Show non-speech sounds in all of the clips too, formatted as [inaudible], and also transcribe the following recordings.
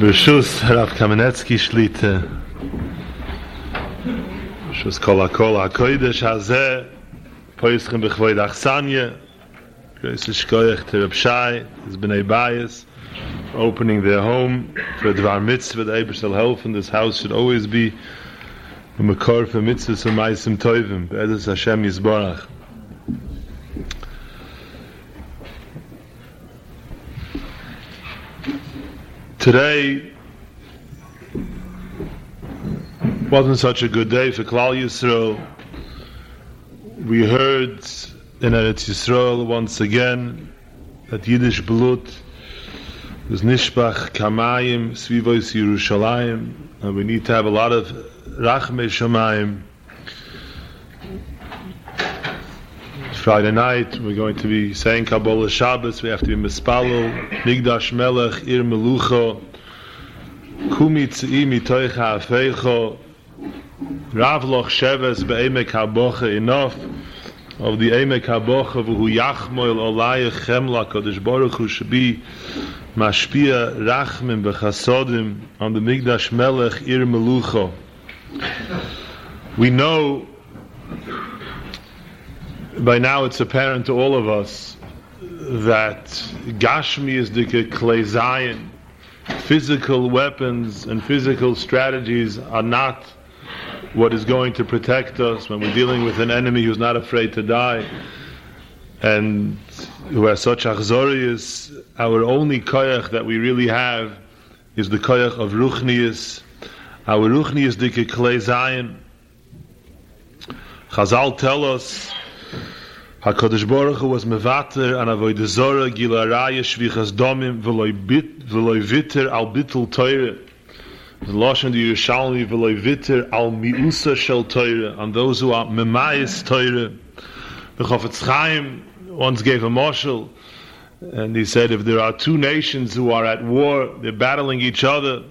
Beschuss Rav Kamenetsky schlitte Beschuss Kola Kola Koidesh Haze Poizchen Bechvoid Achsanje Grüß dich Goyech Terab Shai Es bin Ei Bayes Opening their home For Dvar Mitzvah The Eber shall help And this house should always be The Mekor for Mitzvah So Maisim Toivim Be'ezes Hashem Yisborach. Today wasn't such a good day for Klal Yisrael. We heard in Eretz Yisrael once again that Yiddish blood was nishbach kamayim svivois Yerushalayim and we need to have a lot of rachme shamayim Friday night we're going to be saying Kabbalah Shabbos. We have to be mispalel Migdash Melech Ir Melucho Kumi Tzii Mitoicha Afeicho Rav Loch Sheves Be'emek HaBoche enough of the Emek HaBoche V'hu Yachmoil Olayach Chemla Kodesh Baruch Hu be Mashpia Rachmim B'chasodim on the Migdash Melech Ir Melucho. We know by now it's apparent to all of us that Gashmi is the Klei Zayin. Physical weapons and physical strategies are not what is going to protect us when we're dealing with an enemy who's not afraid to die and who has such achzorius. Our only koyach that we really have is the koyach of Ruchnius. Our Ruchnius the Klei Zayin. Chazal tell us HaKadosh Baruch Hu was mevater an avoid zora gila raya shvichas domim v'loy viter al bitul teire the Lashon the Yerushalmi v'loy viter al miusa shel teire on those who are memayis teire the Chofetz Chaim once gave a marshal and he said if there are two nations who are at war they're battling each other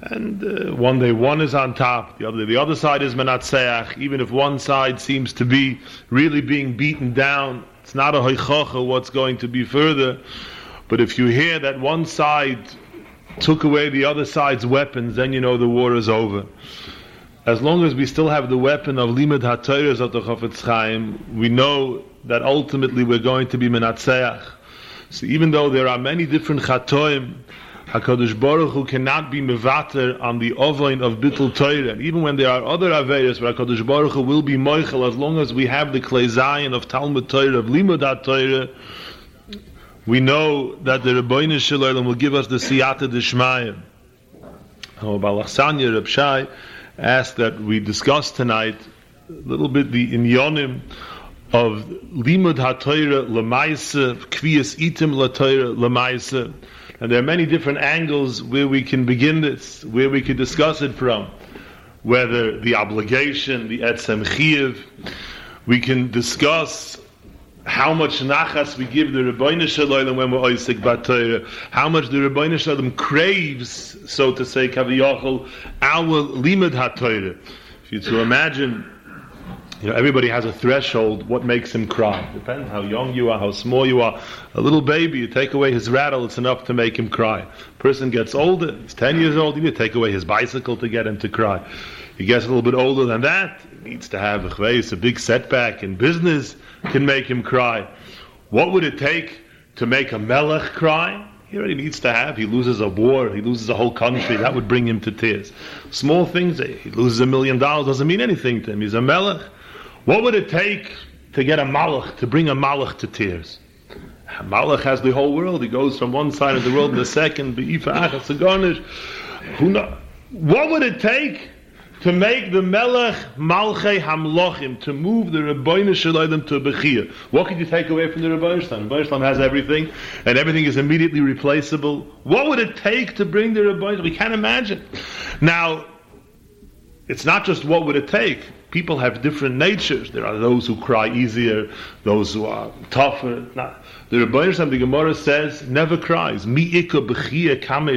and uh, one day one is on top, the other the other side is menatzeach. Even if one side seems to be really being beaten down, it's not a hoichacha what's going to be further. But if you hear that one side took away the other side's weapons, then you know the war is over. As long as we still have the weapon of limud ha'toyres of the Chofetz Chaim, we know that ultimately we're going to be menatzeach. So even though there are many different chatoim, HaKadosh Baruch Hu cannot be mevater on the ovain of Bittul Torah. Even when there are other Averis where HaKadosh Baruch Hu will be moichel, as long as we have the Klei Zayin of Talmud Torah, of Limud Torah, we know that the Rebbeinu Shalom will give us the Siyata Dishmayim. Oh, Balachsanya Reb Shai asked that we discuss tonight a little bit the inyonim of Limud HaTorah Lamaisa, Kviyas Itim LaTorah Lamaisa, and there are many different angles where we can begin this, where we could discuss it from. Whether the obligation, the etzem chiv, we can discuss how much nachas we give the Rebbeinu Shalom when we're oisik batayra, how much the Rebbeinu Shalom craves, so to say, kaviyachol, our limud hatayra. If you to imagine you know, everybody has a threshold. What makes him cry? Depends how young you are, how small you are. A little baby, you take away his rattle, it's enough to make him cry. Person gets older, he's ten years old. You need to take away his bicycle to get him to cry. He gets a little bit older than that. He needs to have a a big setback in business can make him cry. What would it take to make a melech cry? He already needs to have. He loses a war. He loses a whole country. That would bring him to tears. Small things. He loses a million dollars. Doesn't mean anything to him. He's a melech. What would it take to get a malach, to bring a malach to tears? A malach has the whole world. He goes from one side of the world to the second. Who know? What would it take to make the melech malchei hamlochim, to move the Rebbeinu Shalom to Bechir? What could you take away from the Rebbeinu Shalom? Rebbeinu has everything, and everything is immediately replaceable. What would it take to bring the Rebbeinu? We can't imagine. Now, it's not just what would it take people have different natures. There are those who cry easier, those who are tougher. The Rebbeinu Shem, the Gemara says, never cries. Mi ikka b'chia kame.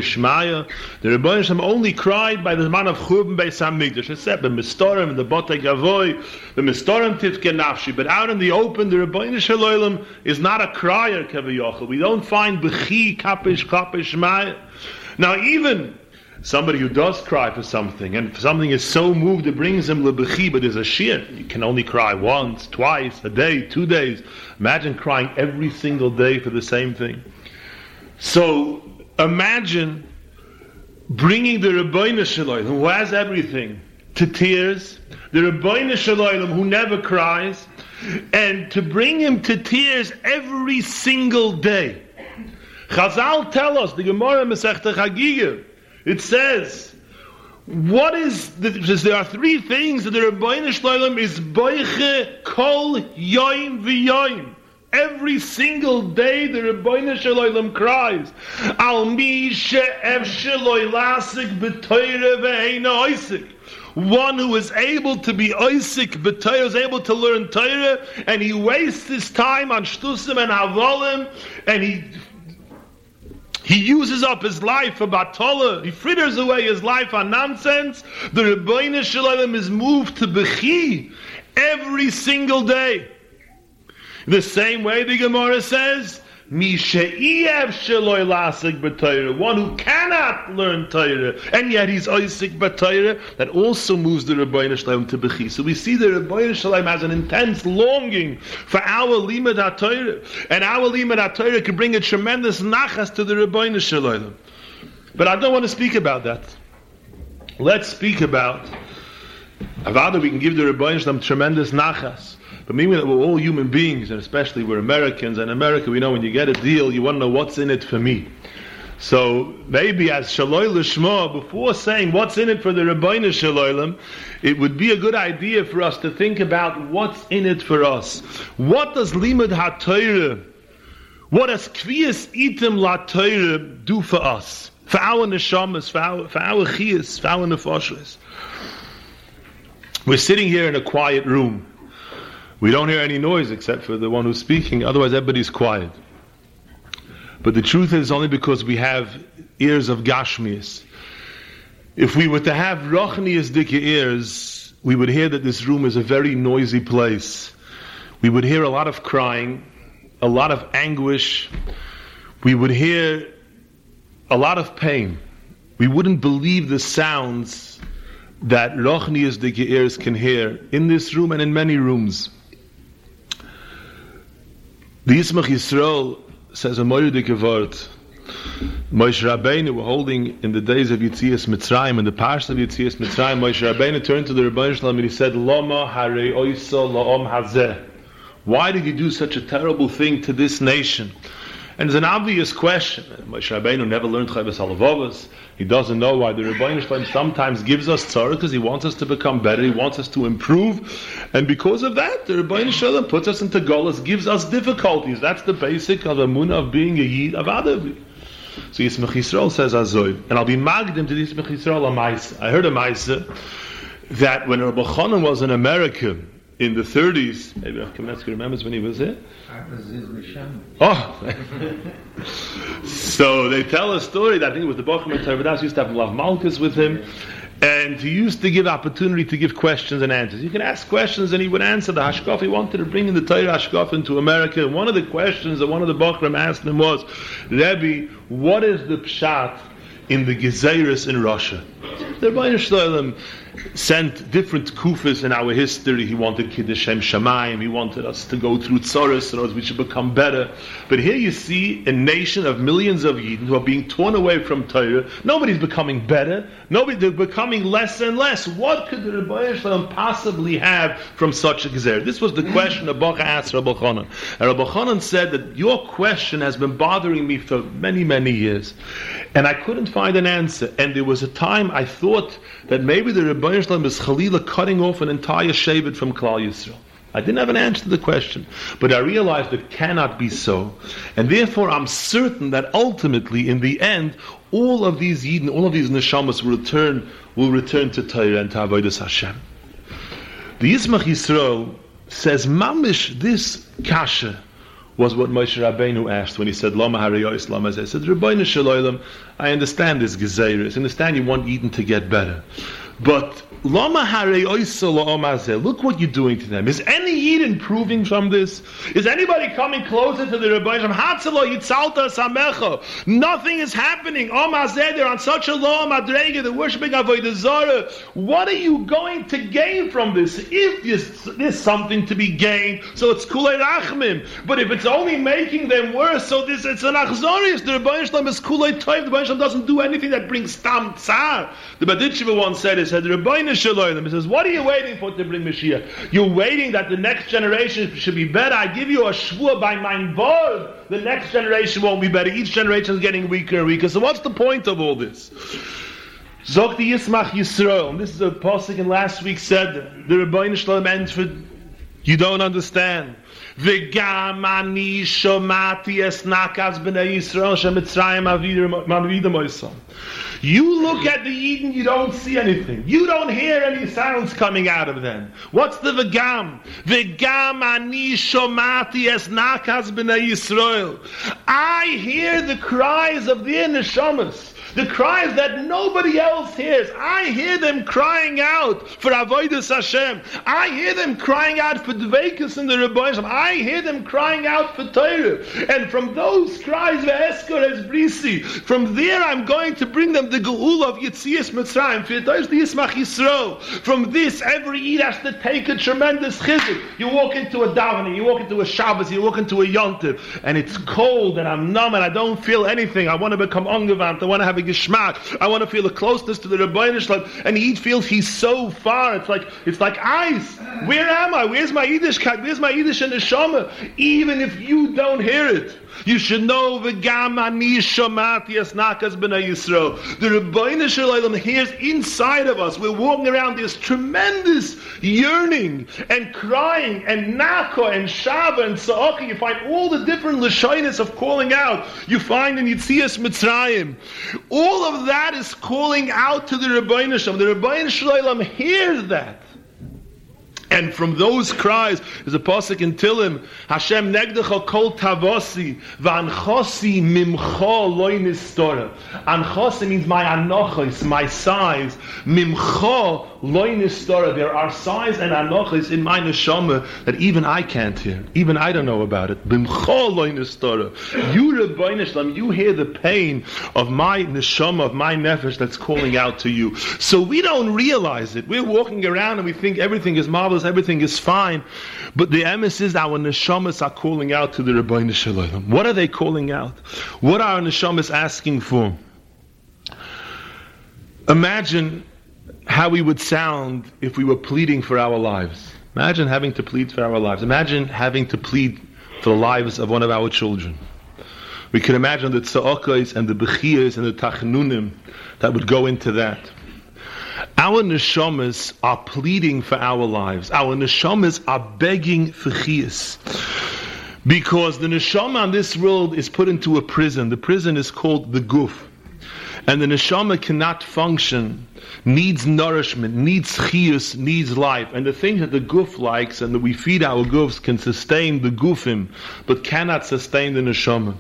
The Rebbeinu Shem only cried by the man of Churban Beis HaMikdash. It said, the Mistorim, the Botei Gavoy, the Mistorim Tifke Nafshi. But out in the open, the Rebbeinu Shalom is not a crier, Kevayochel. We don't find b'chi kapish kapish shmaya. Now, even somebody who does cry for something, and something is so moved it brings him lebechi, but there's a sheer. You can only cry once, twice, a day, two days. Imagine crying every single day for the same thing. So imagine bringing the Rabbeinu Shalom, who has everything, to tears, the Rabbeinu Shalom, who never cries, and to bring him to tears every single day. Chazal tell us, the Gemara Masechta Chagiga, it says, what is the, there are three things that the Rabbeinu Shalom is boiche kol yoim v'yoim. Every single day the Rebbeinu Shalom cries, Al mi she'ev shaloi lasik b'toyre ve'eina oisik. One who is able to be Isaac b'Torah, is able to learn Torah, and he wastes his time on shtusim and havolim, and he he uses up his life for batola. He fritters away his life on nonsense. The Rebbeinu Shalom is moved to bechi every single day. The same way the Gemara says, one who cannot learn Torah, and yet he's Isaac B'Torah, that also moves the Rabbeinu Shalom to Bechi. So we see the Rabbeinu Shalom has an intense longing for our Limud HaTorah, and our Limud HaTorah can bring a tremendous nachas to the Rabbeinu Shalom. But I don't want to speak about that. Let's speak about, Avada, we can give the Rabbeinu Shalom tremendous nachas. But meaning that we're all human beings, and especially we're Americans, and America, we know when you get a deal, you want to know what's in it for me. So maybe as Shaloi Lishma, before saying what's in it for the Rabbeinu Shaloilim, it would be a good idea for us to think about what's in it for us. What does Limud HaTorah, what does Kviyas Itim La do for us? For our neshamas, for our, for our chiyas, for our nefashas. We're sitting here in a quiet room. We don't hear any noise except for the one who's speaking, otherwise everybody's quiet. But the truth is only because we have ears of Gashmias. If we were to have Rochnias Dike ears, we would hear that this room is a very noisy place. We would hear a lot of crying, a lot of anguish. We would hear a lot of pain. We wouldn't believe the sounds that Rochnias Dike ears can hear in this room and in many rooms. The Yismach Yisrael says a moyudike word. Moshe Rabbeinu were holding in the days of Yitzias Mitzrayim, in the parsha of Yitzias Mitzrayim, Moshe Rabbeinu turned to the Rebbeinu Shalom and he said, Lama hare oiso la'om hazeh. Why did you do such a terrible thing to this nation? And it's an obvious question. Moshe Rabbeinu never learned Chovos HaLevavos. He doesn't know why the Rebbeinu Shalom sometimes gives us tzara because he wants us to become better. He wants us to improve. And because of that, the Rebbeinu Shalom puts us into Golas, gives us difficulties. That's the basic of a munah of being a yid of Adavi. So Yismach Yisrael says Azoy. And I'll be magdim to Yismach Yisrael a. I heard a Maisa that when Rabbi was an American in the 30s, maybe Kamenetsky remembers when he was here. Oh, so they tell a story that I think it was the Bochum and Tarvadas used to have Lav Malkus with him, and he used to give opportunity to give questions and answers. You can ask questions and he would answer. The Hashkaf, he wanted to bring in the Torah Hashkaf into America. And one of the questions that one of the Bochum asked him was, Rebbe, what is the pshat in the Gezeiris in Russia? The Rebbeinu Shloim sent different kufas in our history. He wanted Kiddush Shem Shamayim. He wanted us to go through tzoros in order we should become better. But here you see a nation of millions of Yidden who are being torn away from Torah. Nobody's becoming better. Nobody, they're becoming less and less. What could the Rebbe Shalom possibly have from such a gezer? This was the question that Bacha asked Rabbi Chanan. And Rabbi Chanan said that your question has been bothering me for many, many years. And I couldn't find an answer. And there was a time I thought that maybe the Rebbe Shalom is Chalila cutting off an entire Shevet from Klal Yisrael. I didn't have an answer to the question, but I realized it cannot be so, and therefore I'm certain that ultimately, in the end, all of these Yidden, all of these neshamas will return, will return to Torah and to Avodas Hashem. The Yismach Yisrael says, "Mamish this kasha." was what Moshe Rabbeinu asked when he said, Lama Harayos Lama He said, Rabbeinu Shalom, I understand this Gezeiris. I understand you want Eden to get better. But Look what you're doing to them. Is any Yid improving from this? Is anybody coming closer to the Rebbeinu? Nothing is happening. They're on such a low madrega, they're worshiping Avodah Zarah. What are you going to gain from this? If there's, there's something to be gained, so it's kulei rachmim. But if it's only making them worse, so this it's an achzorius. The Rebbeinu is kulei toiv. The Rebbeinu doesn't do anything that brings tam tsar. The Baditchiva once said, he said, Shalom. He says, what are you waiting for to bring Mashiach? You're waiting that the next generation should be better. I give you a shvur by my word. The next generation won't be better. Each generation is getting weaker and weaker. So what's the point of all this? Zokti Yismach Yisrael. This is a pasuk in last week said the Rabbeinu Shalom for "You don't understand." V'gam ani shomati es nakas b'nei Yisrael shemitzrayim avidim oisam. You look at the Eden, you don't see anything. You don't hear any sounds coming out of them. What's the vegam? Vegam ani shomati es nakas b'nei Yisrael. I hear the cries of the neshamas the cries that nobody else hears. I hear them crying out for Avodah Hashem. I hear them crying out for Dveikus and the Rebbeinu. I hear them crying out for Torah. And from those cries, Ve'eskor es brisi, from there I'm going to bring them the Geul of Yitzias Mitzrayim. From this, every Eid has to take a tremendous chizuk. You walk into a davening, you walk into a Shabbos, you walk into a Yontiv, and it's cold and I'm numb and I don't feel anything. I want to become ungevant. I want to have a geschmack. I want to feel a closeness to the Rebbeinu Shalom. And he feels he's so far. It's like it's like ice. Where am I? Where's my Yiddishkeit? Where's my Yiddish and the Neshama? Even if you don't hear it. You should know the ani shamati asnakas b'nei. The Rebbeinu Shalom hears inside of us. We're walking around this tremendous yearning and crying and nako and shava and sa'aka. You find all the different lashonis of calling out. You find in Yitzias Mitzrayim. All of that is calling out to the Rebbeinu Shalom. The Rebbeinu Shalom hears that. And from those cries, there's a pasuk in Tilim, Hashem negdecha kol tavosi, v'anchosi mimcho loy nistora. Anchosi means my anochos, my size. Mimcho loy nistora. There are size and anochos in my neshama that even I can't hear. Even I don't know about it. Nistora. You, Rebbeinu you hear the pain of my neshama, of my nefesh that's calling out to you. So we don't realize it. We're walking around and we think everything is marvelous everything is fine. But the emes is our neshamas are calling out to the Rebbeinu Shalom. What are they calling out? What are our neshamas asking for? Imagine how we would sound if we were pleading for our lives. Imagine having to plead for our lives. Imagine having to plead for the lives of one of our children. We can imagine the tza'okos and the bechiyas and the tachnunim that would go into that. Our neshamas are pleading for our lives. Our neshamas are begging for chiyas. Because the neshama in this world is put into a prison. The prison is called the guf. And the neshama cannot function needs nourishment, needs chiyus, needs life. And the things that the guf likes and that we feed our gufs can sustain the gufim, but cannot sustain the neshama.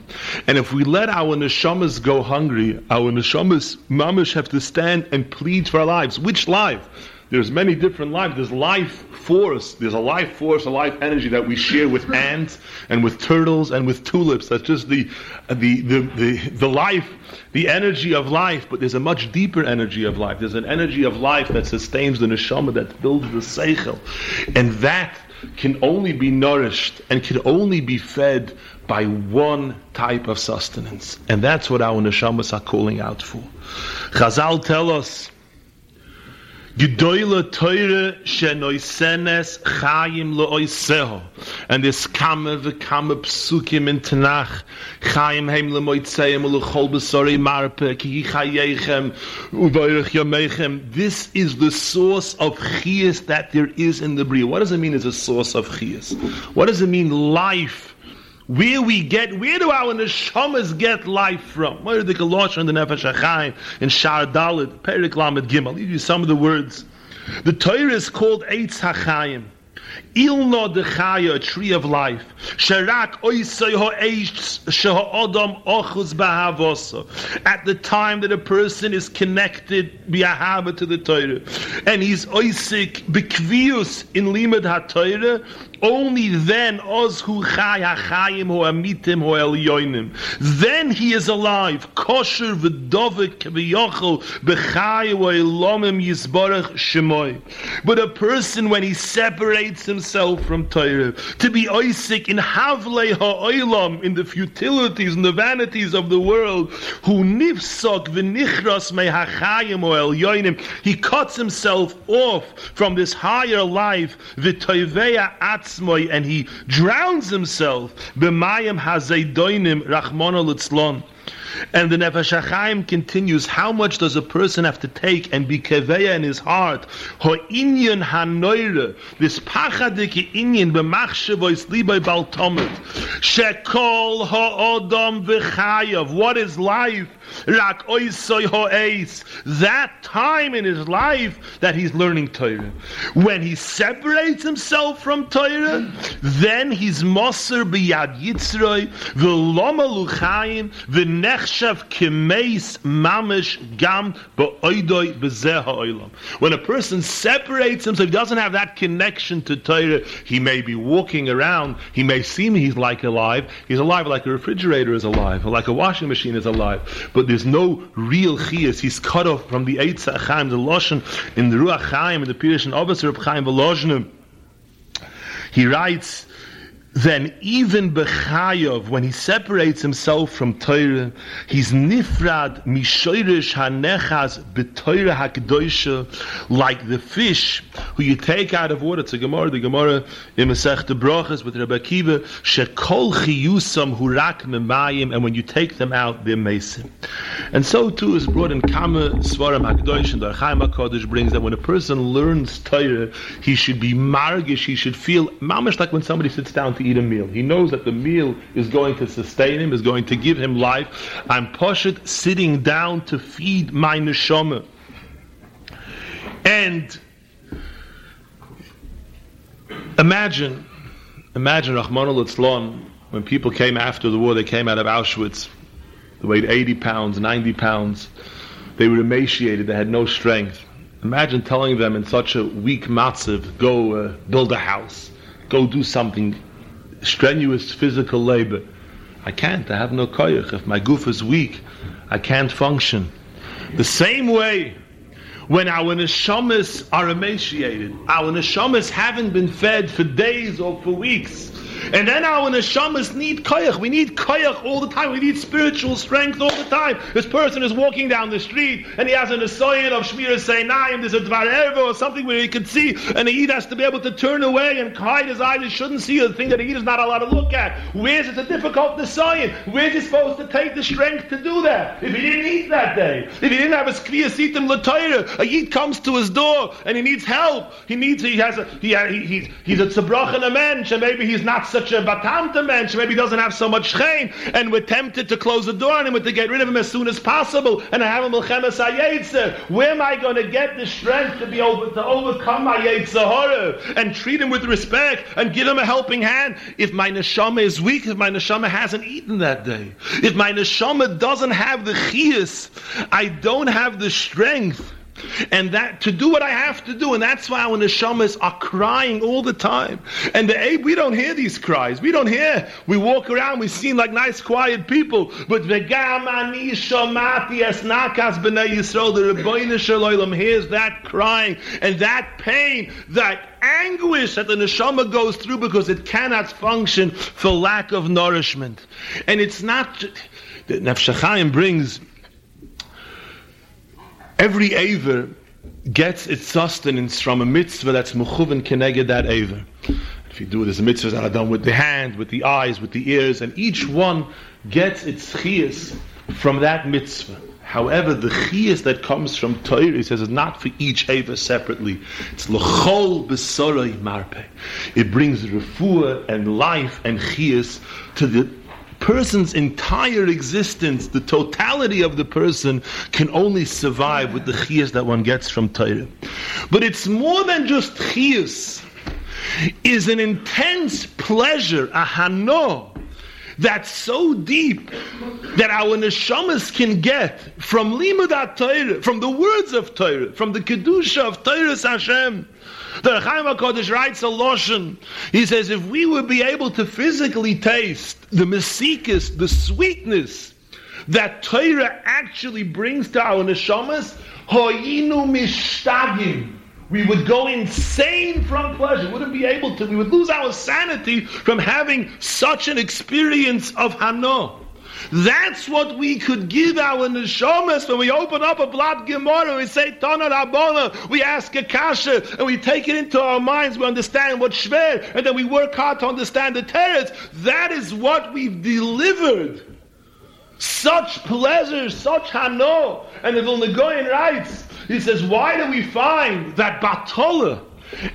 And if we let our neshamas go hungry, our neshamas mamish have to stand and plead for our lives. Which life? There's many different lives. There's life force. There's a life force, a life energy that we share with ants and with turtles and with tulips. That's just the the the the, the life, the energy of life. But there's a much deeper energy of life. There's an energy of life that sustains the neshama, that builds the seichel, and that can only be nourished and can only be fed by one type of sustenance, and that's what our neshamas are calling out for. Chazal tell us Gedoyle teure shenoisenes chayim loiseho. And this kame v'kame psukim in Tanakh. Chayim heim lemoitzeim u'lechol besori marpe ki chayechem u'voyrech yomechem. This is the source of chiyas that there is in the Bria. What does it mean as a source of chiyas? What does it mean life? Where we get, where do our neshamas get life from? Where the Galosh and the Nefesh HaChaim in Shar Dalit, Perik Lamed Gimel? I'll give you some of the words. The Torah is called Eitz HaChaim. Ilno de chaya, a tree of life. Sharak oisay ha'eish sheha'odam ochus b'havosa. At the time that a person is connected b'ahava to the Torah, and he's oisik b'kvius in limud ha-Torah, only then oz hu chay hachayim hu amitim hu elyoinim. Then he is alive. Kosher v'dovik v'yochel b'chay hu elomim yisborach shemoy. But a person when he separates himself from Torah, to be oisik in havlei ha'olam, in the futilities and the vanities of the world, who nifsok v'nichras me hachayim hu elyoinim, he cuts himself off from this higher life, v'toiveya atzmoy, and he drowns himself, b'mayim hazeidoinim rachmona litzlon. And the Nefesh HaChaim continues, how much does a person have to take and be keveya in his heart? Ho'inyan hanoire, this pachadiki inyan b'machshevois libay baltomet, shekol ha'odom v'chayav, what is life? That time in his life that he's learning Torah. When he separates himself from Torah, then he's moser b'yad yitzroi, v'loma luchayim, v'nechshav kimeis mamish gam ba'oidoi b'zeh ha'olam. When a person separates himself, he doesn't have that connection to Torah, he may be walking around, he may seem he's like alive, he's alive like a refrigerator is alive, or like a washing machine is alive, but there's no real chiyas. He's cut off from the Eitza Chaim, the Loshen, in the Ruach Chaim, in the Pirish and Officer of Chaim Volozhnim. He writes, then even Bechayov, when he separates himself from Torah, he's nifrad mishoirish hanechas b'Torah hakdosha, like the fish who you take out of water. It's a Gemara, the Gemara in Masech Brachas with Rebbe Akiva, shekol chiyusam hurak memayim, and when you take them out, they're mason. And so too is brought in Kama Svaram Hakdosh, and the Ohr HaChaim HaKadosh brings that when a person learns Torah, he should be margish, he should feel mamish like when somebody sits down to eat a meal. He knows that the meal is going to sustain him, is going to give him life. I'm poshet sitting down to feed my neshama. And imagine, imagine Rahman al when people came after the war, they came out of Auschwitz, they weighed 80 pounds, 90 pounds, they were emaciated, they had no strength. Imagine telling them in such a weak matziv, go uh, build a house, go do something strenuous physical labor. I can't. I have no koyach. If my goof is weak, I can't function. The same way, when our neshamas are emaciated, our neshamas haven't been fed for days or for weeks, and then our neshamas need koyach. We need koyach all the time. We need spiritual strength all the time. This person is walking down the street and he has an asoyan of Shmir Seinayim. There's a Dvar or something where he can see, and the Eid has to be able to turn away and hide his eyes. He shouldn't see the thing that the Eid is not allowed to look at. Where's it a difficult asoyan? Where's he supposed to take the strength to do that? If he didn't eat that day, if he didn't have his Kriyas Sitim Latayra, a Eid comes to his door and he needs help. He needs, he has a, he, he, he's, he's a tzabrach and a mensch, and maybe he's not such a batamta mensch, maybe doesn't have so much chain, and we're tempted to close the door on him, with to get rid of him as soon as possible, and I have a milchemes hayetzer. Where am I going to get the strength to be able to overcome my yetzer and treat him with respect and give him a helping hand? If my neshama is weak, if my neshama hasn't eaten that day, if my neshama doesn't have the chiyas, I don't have the strength and that to do what I have to do, and that's why our neshamas are crying all the time. And the Abe, we don't hear these cries. We don't hear. We walk around, we seem like nice, quiet people. But vegam ani shomati es b'nei Yisrael, the Rebbeinu Shalom hears that crying and that pain, that anguish that the neshama goes through because it cannot function for lack of nourishment. And it's not. HaChaim brings Every Aver gets its sustenance from a mitzvah that's mechuven keneged that Aver. If you do it, there's a mitzvahs that are done with the hand, with the eyes, with the ears, and each one gets its chiyas from that mitzvah. However, the chiyas that comes from Torah, he says, is not for each Ava separately. It's l'chol b'soroi marpe. It brings refuah and life and chiyas to the person's entire existence, the totality of the person, can only survive with the chiyas that one gets from Torah. But it's more than just chiyas. is an intense pleasure, a hano, that's so deep that our neshamas can get from limud Torah, from the words of Torah, from the kedusha of Torah Hashem. The Chaim HaKadosh writes a lotion. He says, if we would be able to physically taste the mesikas, the sweetness that Torah actually brings to our neshamas, hoyinu mishtagim. We would go insane from pleasure. We wouldn't be able to. We would lose our sanity from having such an experience of Hano. That's what we could give our neshamas when we open up a blood gemara. We say Tana Rabbana. We ask a kasha and we take it into our minds. We understand what shver, and then we work hard to understand the teretz. That is what we've delivered. Such pleasure, such hano. And the Vilna Gaon writes, he says, why do we find that batola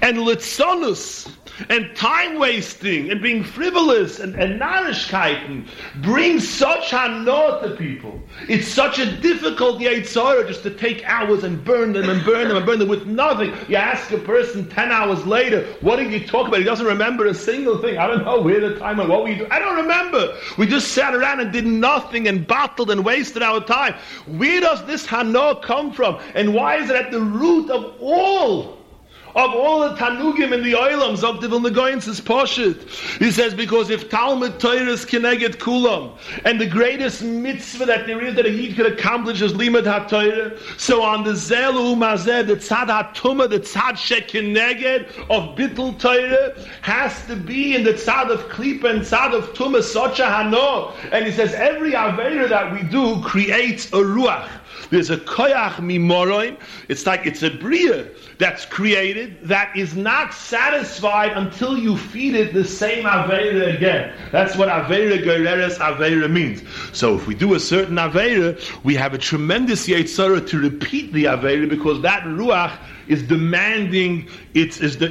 and litzonus and time wasting and being frivolous and, and narishkeiten brings such hanor to people. It's such a difficult Yetzirah just to take hours and burn them and burn them and burn them with nothing. You ask a person 10 hours later, what did you talk about? He doesn't remember a single thing. I don't know where the time and what we do. I don't remember. We just sat around and did nothing and battled and wasted our time. Where does this hanor come from? And why is it at the root of all of all the Tanugim in the Oilams of the Vilna Gaon's is Poshit. He says, because if Talmud Torah is Keneget Kulam, and the greatest mitzvah that there is that a Yid could accomplish is Limud HaTorah, so on the Zelu Mazeh, the Tzad HaTumah, the Tzad Shekeneged of Bittul Torah, has to be in the Tzad of Klip and Tzad of Tumah, such a Hano. And he says, every Avera that we do creates a Ruach. There's a koyach mimoroim. It's like it's a bria that's created that is not satisfied until you feed it the same avera again. That's what avera gereres avera means. So if we do a certain avera, we have a tremendous yitzhara to repeat the avera because that ruach is demanding its is, the,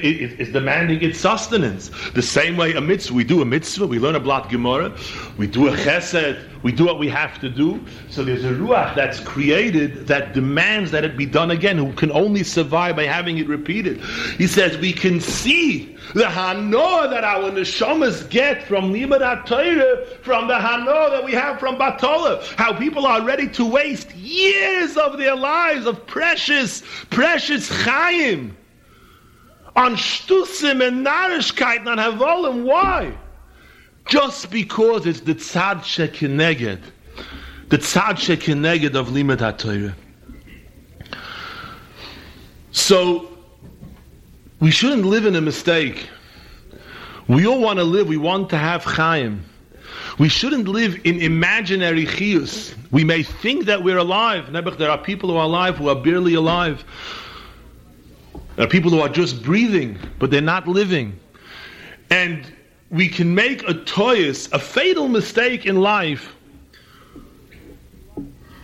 demanding its sustenance. The same way a mitzvah, we do a mitzvah, we learn a blot gemara, we do a chesed, we do what we have to do. So there's a ruach that's created that demands that it be done again, who can only survive by having it repeated. He says we can see the hanoah that our neshamas get from Limud Torah, from the hanoah that we have from Batola, how people are ready to waste years of their lives of precious, precious chayim on shtusim and narishkeit and havolim. Why? just because it's the tzad shekineged, the tzad shekineged of limit HaTorah. So, we shouldn't live in a mistake. We all want to live, we want to have chaim. We shouldn't live in imaginary chiyus. We may think that we're alive. There are people who are alive who are barely alive. There are people who are just breathing, but they're not living. And we can make a toyus, a fatal mistake in life,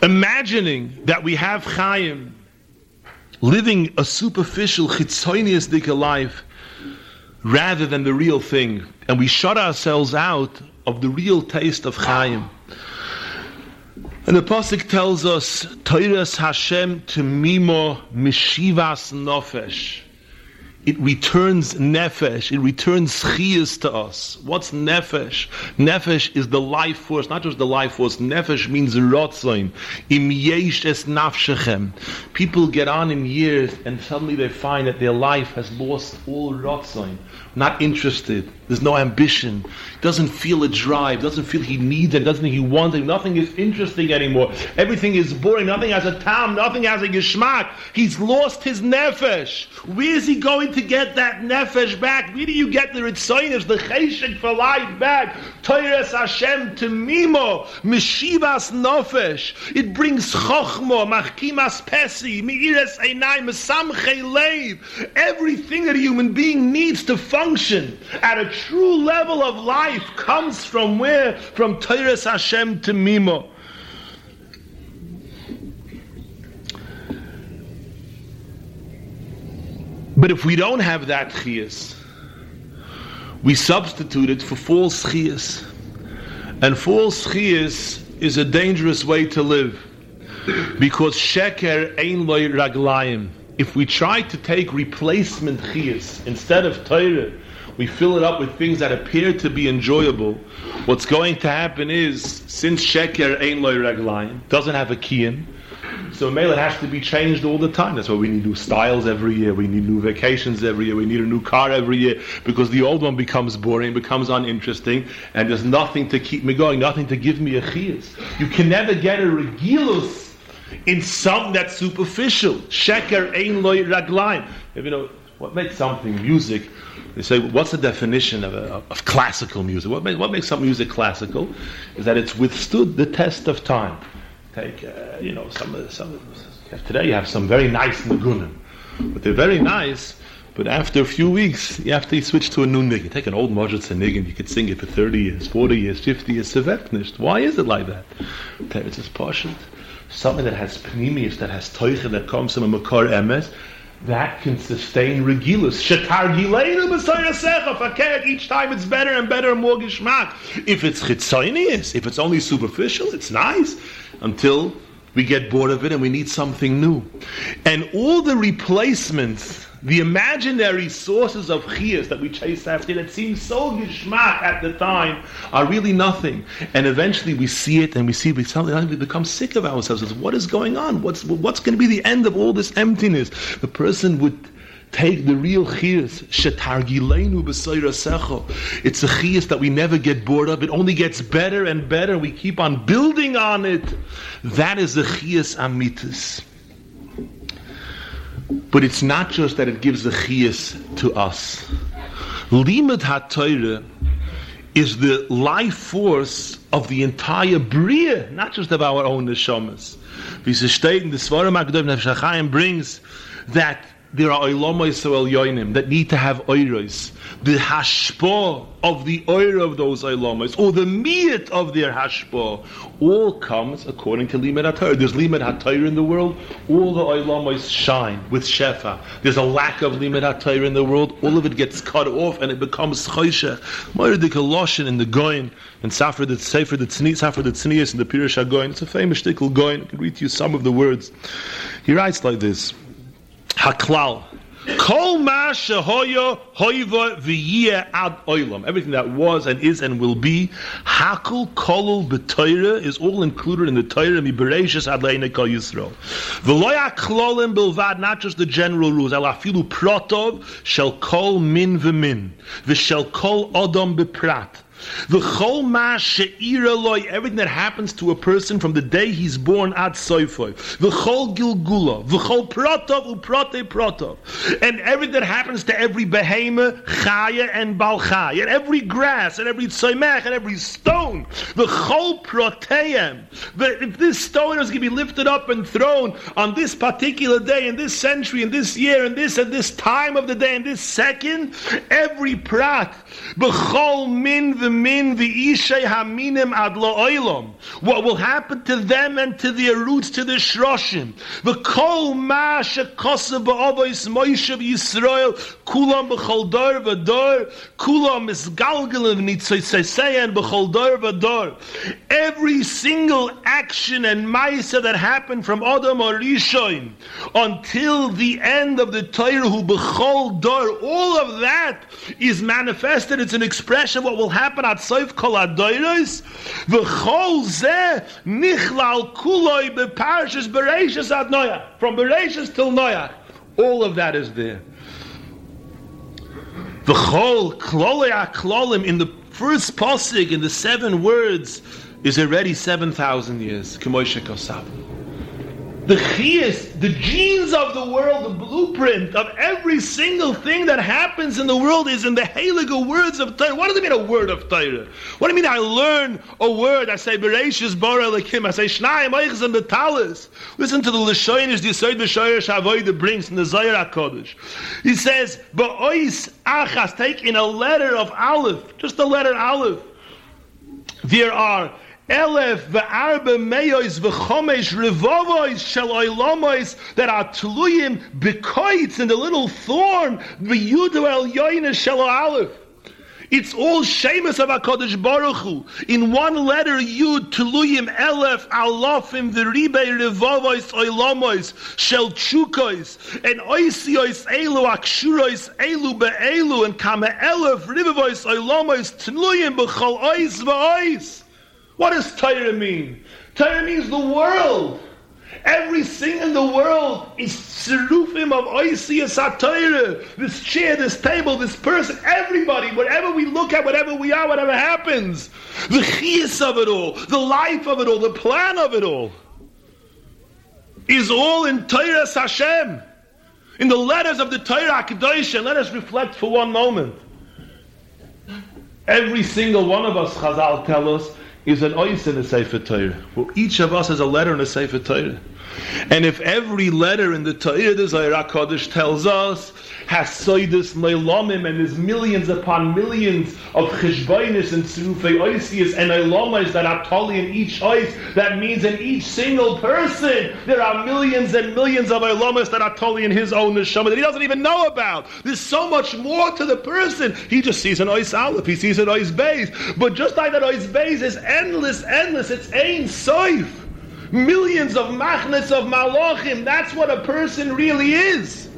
imagining that we have Chaim, living a superficial chitzoniistic life, rather than the real thing, and we shut ourselves out of the real taste of Chaim. And the pasuk tells us, "Toiras Hashem to mimo mishivas nofesh." It returns nefesh, it returns chiyas to us. What's nefesh? Nefesh is the life force, not just the life force. Nefesh means rotzain. Im yesh es nafshechem. People get on in years and suddenly they find that their life has lost all rotzain. Not interested. There's no ambition. Doesn't feel a drive. Doesn't feel he needs it. Doesn't he wants it. Nothing is interesting anymore. Everything is boring. Nothing has a tam. Nothing has a geschmack. He's lost his nefesh. Where is he going to get that nefesh back? Where do you get the ritzoynish, the cheshik for life back? Toires Hashem to mimo, mishivas nefesh. It brings chochmo, machkimas pesi, miires einai, mesamche leiv. Everything that a human being needs to function at a true level of life comes from where? From Teiras Hashem to Mimo. But if we don't have that chiyas, we substitute it for false chiyas. And false chiyas is a dangerous way to live. Because sheker ein loy raglayim. If we try to take replacement chiyas instead of Torah, we fill it up with things that appear to be enjoyable, what's going to happen is, since Sheker ain't loy regline, doesn't have a key so mail has to be changed all the time. That's why we need new styles every year. We need new vacations every year. We need a new car every year because the old one becomes boring, becomes uninteresting, and there's nothing to keep me going, nothing to give me a chiyas. You can never get a regilus in something that's superficial. Sheker ein loy raglaim. If you know what makes something music, they say, what's the definition of, a, of classical music? What, makes what makes some music classical? Is that it's withstood the test of time take, uh, you know, some, some, today you have some very nice nagunim, but they're very nice, but after a few weeks, you have to switch to a new niggin. Take an old Modzitz niggin, you could sing it for 30 years, 40 years, 50 years, sevetnished. Why is it like that? It's just partial. Something that has pneumius, that has toiche, that comes from a makar emes, that can sustain regilus. Shetar gileinu b'soyasecha. Each time it's better and better and more gishmak. If it's chitzonius, if it's only superficial, it's nice until we get bored of it and we need something new. And all the replacements, the imaginary sources of chiyas that we chase after that seem so gishmak at the time are really nothing. And eventually we see it and we see we we become sick of ourselves. What is going on? What's what's going to be the end of all this emptiness? The person would take the real chiyas, shetargilenu b'soyrasecho. It's a chiyas that we never get bored of. It only gets better and better. We keep on building on it. That is the chiyas amitis. But it's not just that it gives the chiyas to us. Limud HaTorah is the life force of the entire Bria, not just of our own neshamas. Wie the Svarim HaKadosh brings that there are oilomois yoinim that need to have oiros. The hashpa of the oir of those oilomois, or the meat of their hashpa, all comes according to limit hatayr. There's limit hatayr in the world. All the oilomois shine with shefa. There's a lack of limit hatayr in the world. All of it gets cut off and it becomes choshech. Moiridik loshin in the goin and Safra the Sefer the Tzni, Safra the Tznius in the Pirush HaGoin. It's a famous shtickle goin. I can read to you some of the words. He writes like this. Haklal. Kol ma shehoya hoiva v'yeh ad oilam. Everything that was and is and will be. Hakul kolul b'toira is all included in the Torah. Mi bereishis ad leine kol Yisrael. V'loya klolim bilvad, not just the general rules. El afilu protov shel kol min v'min. V'shel kol odom b'prat. Everything that happens to a person from the day he's born at soifoy. The chol gilgula, the chol protov uprote protov. And everything that happens to every behema, chaya and balchai, and every grass, and every tzoymech, and every stone. The chol proteim. If this stone is going to be lifted up and thrown on this particular day, in this century, in this year, in this and this time of the day, in this second, every prat, b'chol min min the ishay haminim ad. What will happen to them and to their roots, to the shroshim. The kol ma shekosa ba'avois Moshe Yisrael kulam b'chol dor v'dor kulam is galgalim nitzoyseseyan b'chol dor v'dor. Every single action and ma'isa that happened from Adam or Rishon until the end of the Torah who b'chol dor, all of that is manifested. It's an expression of what will happen at Soif Kol V'chol Nichlal Kuloi Bereshis Ad Noach. From Bereshis till Noach. All of that is there. V'chol Klolei Aklolim in the first posig in the seven words is already 7,000 years. Kosab the chiyas, the genes of the world, the blueprint of every single thing that happens in the world is in the heilige words of Torah. What does it mean, a word of Torah? What do you mean, I learn a word? I say, Bereshis Bora Elikim. I say, Shnayim Eichs and Betalis. Listen to the Lishoynish, the Yisoid B'Shoyer the brings in the Zayar HaKodesh. He says, Ba'ois Achas, take in a letter of Aleph, just a letter Aleph. There are Elef ve'arba meyois v'chomesh revovois shel oilomois that are tluyim bekoitz in the little thorn v'yudu el yoina shel aleph. It's all Shemus of HaKadosh Baruch Hu. In one letter, Yud, Tuluyim, Elef, Alofim, V'ribei, Revovois, Oilomois, Shel Chukois, and Oisiois, Elu, Akshurois, Elu, Be'elu, and Kama Elef, Rivovois, Oilomois, Tuluyim, B'chol Ois, V'ois. What does Torah mean? Torah means the world. Everything in the world is serufim of oisias satire. This chair, this table, this person, everybody, whatever we look at, whatever we are, whatever happens, the chias of it all, the life of it all, the plan of it all, is all in Torah Hashem. In the letters of the Torah Kedosh, let us reflect for one moment. Every single one of us, Chazal tell us, is an ois in a Sefer Torah. Well, each of us has a letter in a Sefer Torah. And if every letter in the Torah, the Zohar Kodesh tells us, has soidus leilomim, and there's millions upon millions of cheshbainis and tzrufei oisias and eilomas that are totally in each ois, that means in each single person, there are millions and millions of eilomas that are totally in his own neshama that he doesn't even know about. There's so much more to the person. He just sees an ois aleph, he sees an ois beis. But just like that ois beis is endless, endless, it's ein soif millions of machnes of malachim. That's what a person really is.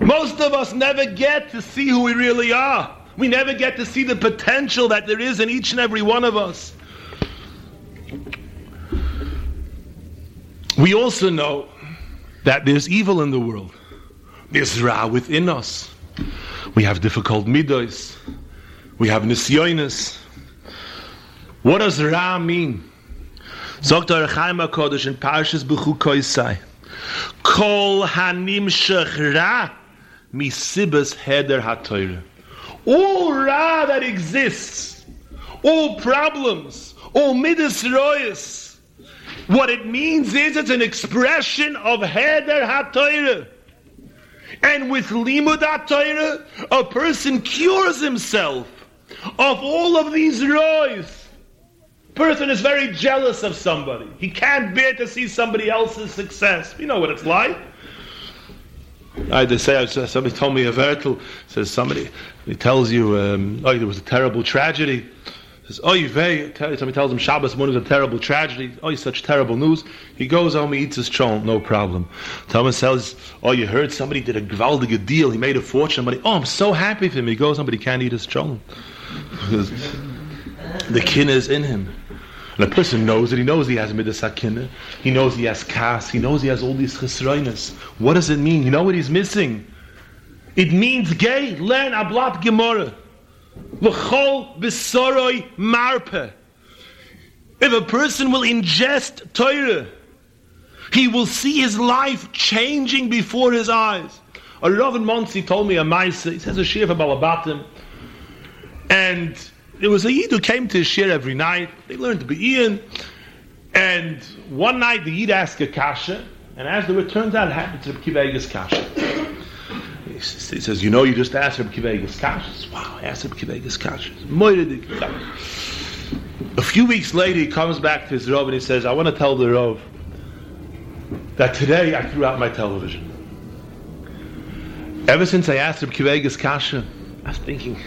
Most of us never get to see who we really are. We never get to see the potential that there is in each and every one of us. We also know that there's evil in the world. There's Ra within us. We have difficult midos. We have nisyonis. What does Ra mean? Sagt der Chaim HaKodesh in Parshas B'chu Sai. Kol hanim shechra misibas heder ha'toyre. All ra that exists, all problems, all midas royas, what it means is it's an expression of heder ha'toyre. And with limud ha'toyre, a person cures himself of all of these royas person is very jealous of somebody. He can't bear to see somebody else's success. You know what it's like. I had to say, somebody told me a vertel, says somebody, he tells you, um, oh, there was a terrible tragedy. Says, oh, you very, somebody tells him Shabbos morning is a terrible tragedy. Oh, you such terrible news. He goes home, he eats his chol, no problem. Thomas says, oh, you heard somebody did a gewaldige deal. He made a fortune. But oh, I'm so happy for him. He goes home, but he can't eat his. Because [laughs] the kin is in him. And a person knows that he knows he has midas hakina, he knows he has kas, he knows he has all these chesroinas. What does it mean? You know what he's missing? It means gay, learn ablat gemara. L'chol b'soroi marpe. If a person will ingest Torah, he will see his life changing before his eyes. A Rav in Monsey told me a Maisa, he says a shir for Balabatim, and there was a Yid who came to his shir every night. They learned to be Ian. And one night the Yid asked a kasha, and as the it turns out, it happened to Kivegas kasha. He says, you know, you just asked him Kivegas kasha. Wow, I asked him Kivegas kasha. A few weeks later, he comes back to his Rav and he says, I want to tell the Rav that today I threw out my television. Ever since I asked him Kivegas kasha, I was thinking,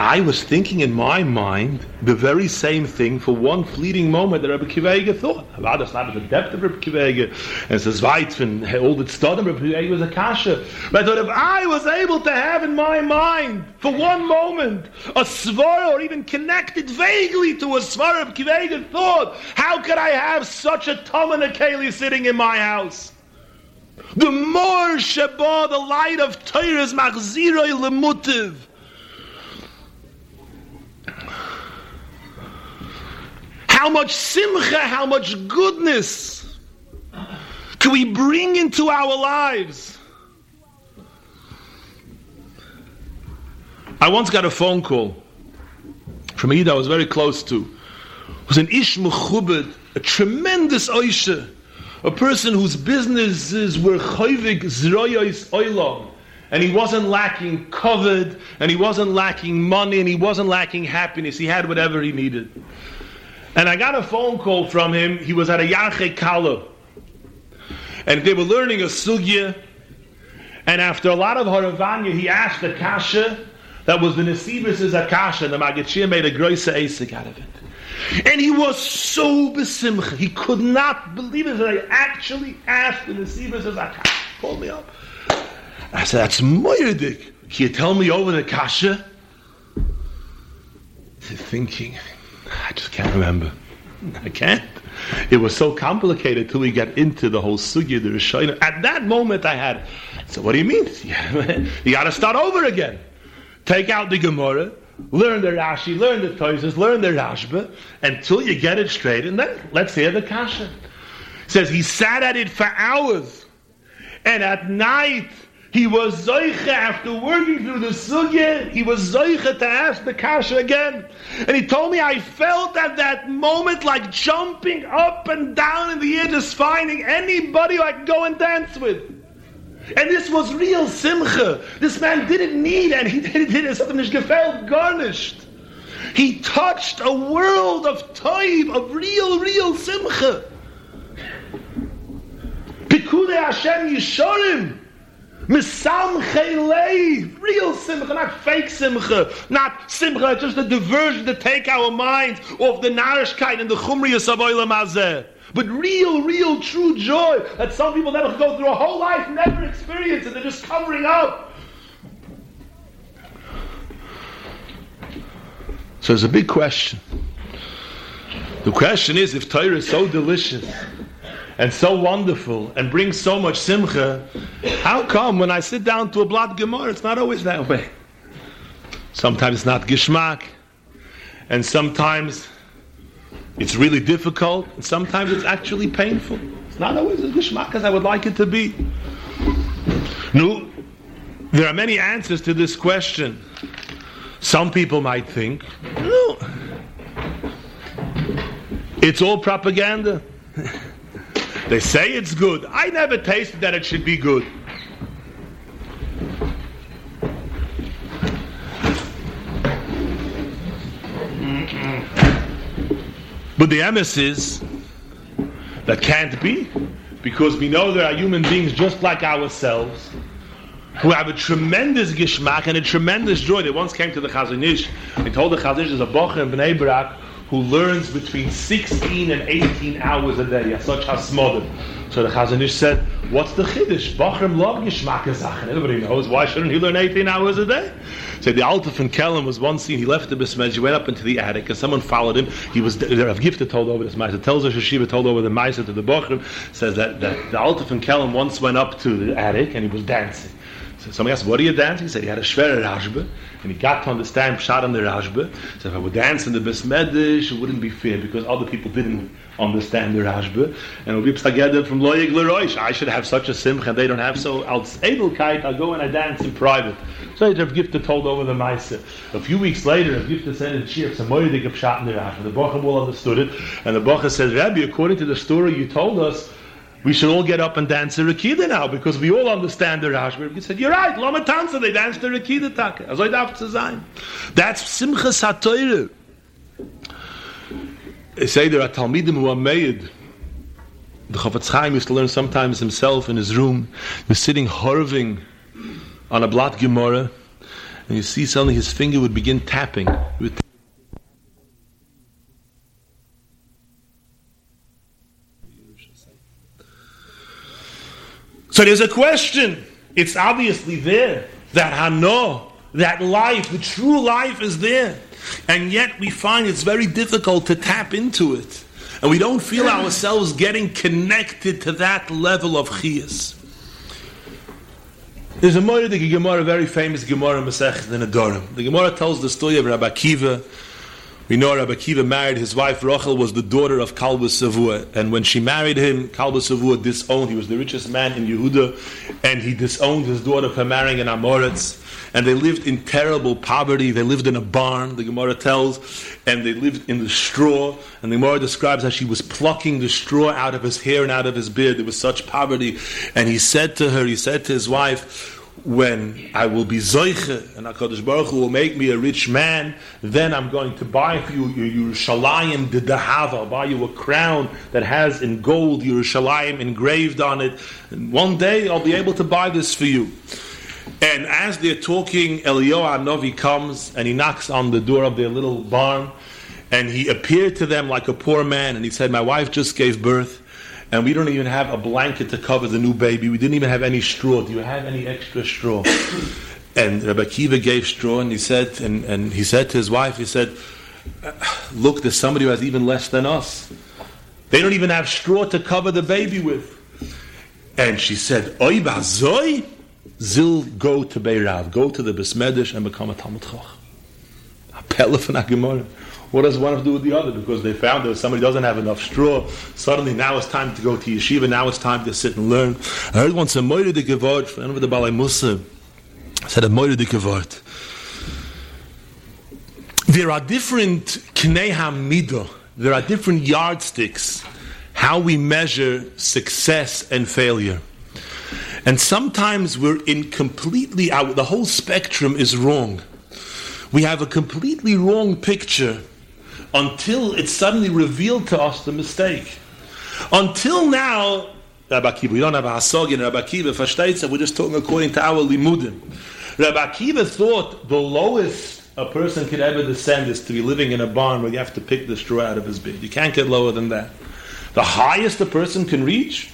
I was thinking in my mind the very same thing for one fleeting moment that Rabbi Kivega thought. About that's not the depth of Rabbi Kivega, and says weit when all that started Rabbi Kivega was a kasha. But I thought if I was able to have in my mind for one moment a svar or even connected vaguely to a svar of Kivega thought, how could I have such a Tom and a sitting in my house? The more Sheba, the light of Torah is machziroi lemutiv. How much simcha, how much goodness can we bring into our lives? I once got a phone call from a Yid I was very close to. It was an Ish Mechubed, a tremendous Oisha, a person whose businesses were chayvig zroyos oilam, and he wasn't lacking covered, and he wasn't lacking money, and he wasn't lacking happiness. He had whatever he needed. And I got a phone call from him. He was at a Yache Kala. And they were learning a sugya. And after a lot of Haravanya, he asked the Kasha That was the Nesibus Akasha, and the Magachia made a groisa asik out of it. And he was so besimcha. He could not believe it. that I actually asked the Nesibus Akasha. Call me up. I said, that's Moiradik. Can you tell me over the Kasha? He's Thinking, I just can't remember. I can't. It was so complicated till we get into the whole sugya, the Rishayna. At that moment, I had. So what do you mean? [laughs] you got to start over again. Take out the Gemara, learn the Rashi, learn the Toises, learn the Rashba, until you get it straight, and then let's hear the Kasha. It says he sat at it for hours, and at night he was zoiche after working through the sugya. He was zoiche to ask the kasha again, and he told me I felt at that moment like jumping up and down in the air, just finding anybody I could go and dance with. And this was real simcha. This man didn't need, and he didn't it something gefällt garnished. He touched a world of time, of real, real simcha. Pikude Hashem Yishorim. Misam Chelei, real simcha, not fake simcha, not simcha, It's just a diversion to take our minds off the narishkeit and the chumriyas of Olam Hazeh. But real, real, true joy that some people never go through a whole life, never experience it, they're just covering up. So there's a big question. The question is if Torah is so delicious, and so wonderful and brings so much simcha, how come when I sit down to a blood gemara, it's not always that way? Sometimes it's not gishmak, and sometimes it's really difficult, and sometimes it's actually painful. It's not always as gishmak as I would like it to be. No, there are many answers to this question. Some people might think, no, it's all propaganda. [laughs] They say it's good. I never tasted that it should be good. But the emes is that can't be because we know there are human beings just like ourselves who have a tremendous gishmak and a tremendous joy. They once came to the Chazon Ish. They told the Chazon Ish there's a bocher in Bnei Brak who learns between 16 and 18 hours a day. Such hasmodim. So the Chazon Ish said, what's the chiddush? Bachrim gishmaka zachen. Everybody knows. Why shouldn't he learn 18 hours a day? So the Alta from Kelm was once seen, He left the Bismej, he went up into the attic, and someone followed him. He was there. Rav Gifter told over this Maisa. Tells us Shiva told over the Maisa to the Bachrim. Says that, that the Alta from Kelm once went up to the attic and he was dancing. So somebody asked, what are you dancing? He said he had a shver rashba, and he got to understand pshat on the rashba. So if I would dance in the besmedish, it wouldn't be fair because other people didn't understand the rashba, and it would be psagedem from loyig leroish. I should have such a simcha, and they don't have so. Als edelkeit, I'll go and I dance in private. So Rav Gifter told over the Maisa. A few weeks later, Rav Gifter said in Shir, some moedik of pshat in the rashba. The Bocha will understood it, and the Bocha says, Rabbi, according to the story you told us, we should all get up and dance the Rakida now because we all understand the Rashba. He said, You're right, Lama Tanza, they dance the Rakida Taka. As I to. That's Simcha Satoire. They say there are Talmidim who are made. The Chofetz Chaim used to learn sometimes himself in his room. He was sitting horving on a blot Gemara, and you see suddenly his finger would begin tapping. So there's a question. It's obviously there. That Hano, that life, the true life is there. And yet we find it's very difficult to tap into it. And we don't feel [clears throat] ourselves getting connected to that level of chiyas. There's a Gemara, the Gemara, a very famous Gemara Masech in Adorim. The Gemara tells the story of Rabbi Kiva, we know Rabbi married his wife Rachel was the daughter of Kalba Savua, and when she married him, Kalba Savua disowned. He was the richest man in Yehuda, and he disowned his daughter for marrying an Amoritz. And they lived in terrible poverty. They lived in a barn, the Gemara tells, and they lived in the straw. And the Gemara describes how she was plucking the straw out of his hair and out of his beard. There was such poverty. And he said to her, he said to his wife, when I will be Zoiche and HaKadosh Baruch Hu will make me a rich man, then I'm going to buy for you your Yerushalayim de Dahava. Buy you a crown that has in gold Yerushalayim engraved on it. And one day I'll be able to buy this for you. And as they're talking, Eliyahu Novi comes and he knocks on the door of their little barn. And he appeared to them like a poor man. And he said, My wife just gave birth. And we don't even have a blanket to cover the new baby. We didn't even have any straw. Do you have any extra straw? [coughs] and Rabbi Kiva gave straw. And he said, and, and he said to his wife, he said, uh, Look, there's somebody who has even less than us. They don't even have straw to cover the baby with. And she said, Oy bazoi, zil go to Beirav, go to the Besmedish and become a Talmud Chach. What does one have to do with the other? Because they found that somebody doesn't have enough straw. Suddenly, now it's time to go to yeshiva. Now it's time to sit and learn. I heard once a moire de gevort from the Balai Musa. Said a moire de gevort. There are different knei hamidah. There are different yardsticks how we measure success and failure. And sometimes we're in completely out, the whole spectrum is wrong. We have a completely wrong picture until it's suddenly revealed to us the mistake. Until now, Rabbi Akiva, we don't have a hasog in Rabbi Akiva, versteht we're just talking according to our limudim. Rabbi Akiva thought the lowest a person could ever descend is to be living in a barn where you have to pick the straw out of his bed. You can't get lower than that. The highest a person can reach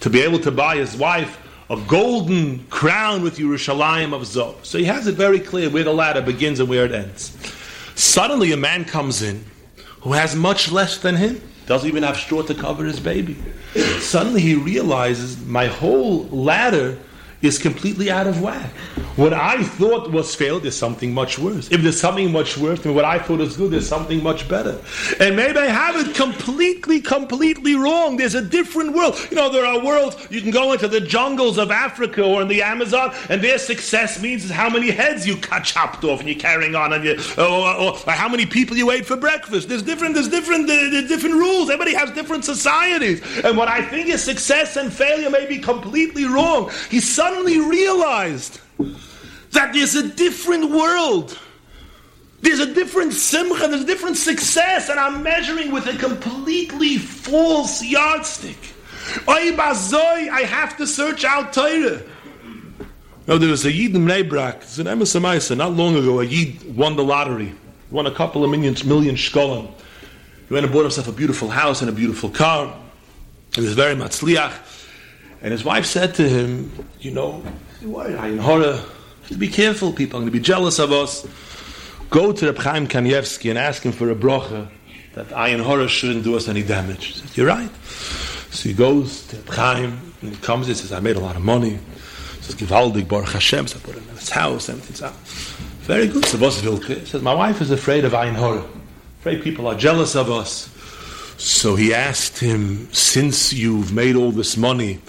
to be able to buy his wife a golden crown with Yerushalayim of Zov. So he has it very clear where the ladder begins and where it ends. Suddenly a man comes in who has much less than him, doesn't even have straw to cover his baby. Suddenly he realizes my whole ladder is completely out of whack. What I thought was failed is something much worse. If there's something much worse than what I thought was good, there's something much better. And maybe I have it completely, completely wrong. There's a different world. You know, there are worlds, you can go into the jungles of Africa or in the Amazon, and their success means how many heads you cut chopped off and you're carrying on, and you, or, or, or how many people you ate for breakfast. There's different, there's different, there's different rules. Everybody has different societies. And what I think is success and failure may be completely wrong. He's suddenly realized that there's a different world. There's a different simcha, there's a different success, and I'm measuring with a completely false yardstick. I have to search out Torah. No, there was a Yid in Bnei Brak, it's an Emerson not long ago, a Yid won the lottery, won a couple of millions, million, shkolim. He went and bought himself a beautiful house and a beautiful car. He was very matzliach. And his wife said to him, You know? To be careful, people are going to be jealous of us. Go to Reb Chaim Kanievsky and ask him for a brocha that Ayin Horror shouldn't do us any damage. He said, You're right. So he goes to Reb Chaim and he comes and says, I made a lot of money. He says, Givaldig Baruch Hashem. So I put it in his house, everything's out. Very good. So Vilke says, My wife is afraid of Ayin Horror. Afraid people are jealous of us. So he asked him, Since you've made all this money,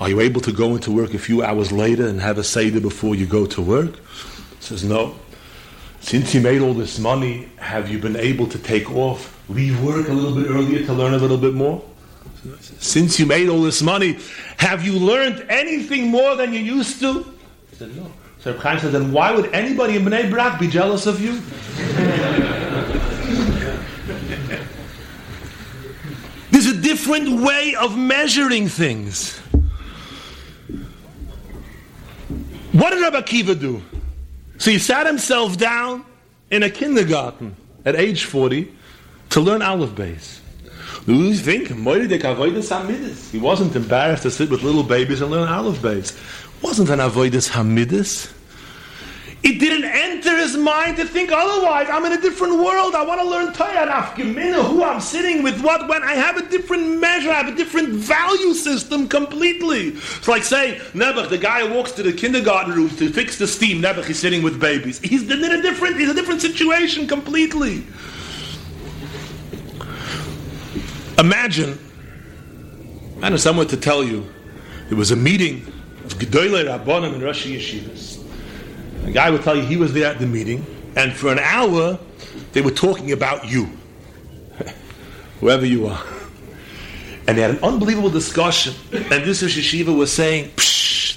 are you able to go into work a few hours later and have a Seder before you go to work? He says, No. Since you made all this money, have you been able to take off, leave work a little bit earlier to learn a little bit more? Since you made all this money, have you learned anything more than you used to? He said, No. So Chaim said, Then why would anybody in Bnei Brak be jealous of you? [laughs] There's a different way of measuring things. What did Rabbi Akiva do? So he sat himself down in a kindergarten at age 40 to learn Aleph Beis. Do you think? He wasn't embarrassed to sit with little babies and learn Aleph Beis. Wasn't an avoidus hamidus. It didn't enter his mind to think otherwise. I'm in a different world. I want to learn Torah. Who I'm sitting with, what, when. I have a different measure. I have a different value system completely. It's like saying, Nebuch, the guy who walks to the kindergarten room to fix the steam, Nebuch, he's sitting with babies. He's in a different, he's a different situation completely. Imagine, I know someone to tell you, there was a meeting of Gedolei Rabbanim and Rashi Yeshivas. The guy would tell you he was there at the meeting, and for an hour they were talking about you, [laughs] whoever you are. [laughs] And they had an unbelievable discussion. And this is Yeshiva was saying,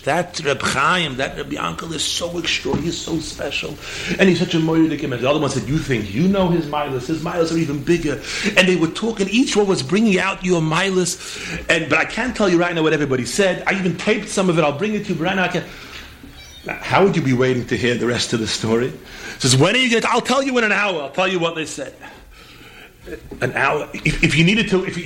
that Reb Chaim, that Reb Yankel is so extraordinary, he's so special. And he's such a moiridik And the other one said, you think you know his milas, his milas are even bigger. And they were talking, each one was bringing out your milas. And, but I can't tell you right now what everybody said. I even taped some of it, I'll bring it to you, but right now I can't. How would you be waiting to hear the rest of the story? He says, when are you going to, I'll tell you in an hour. I'll tell you what they said. An hour. If, if you needed to, if,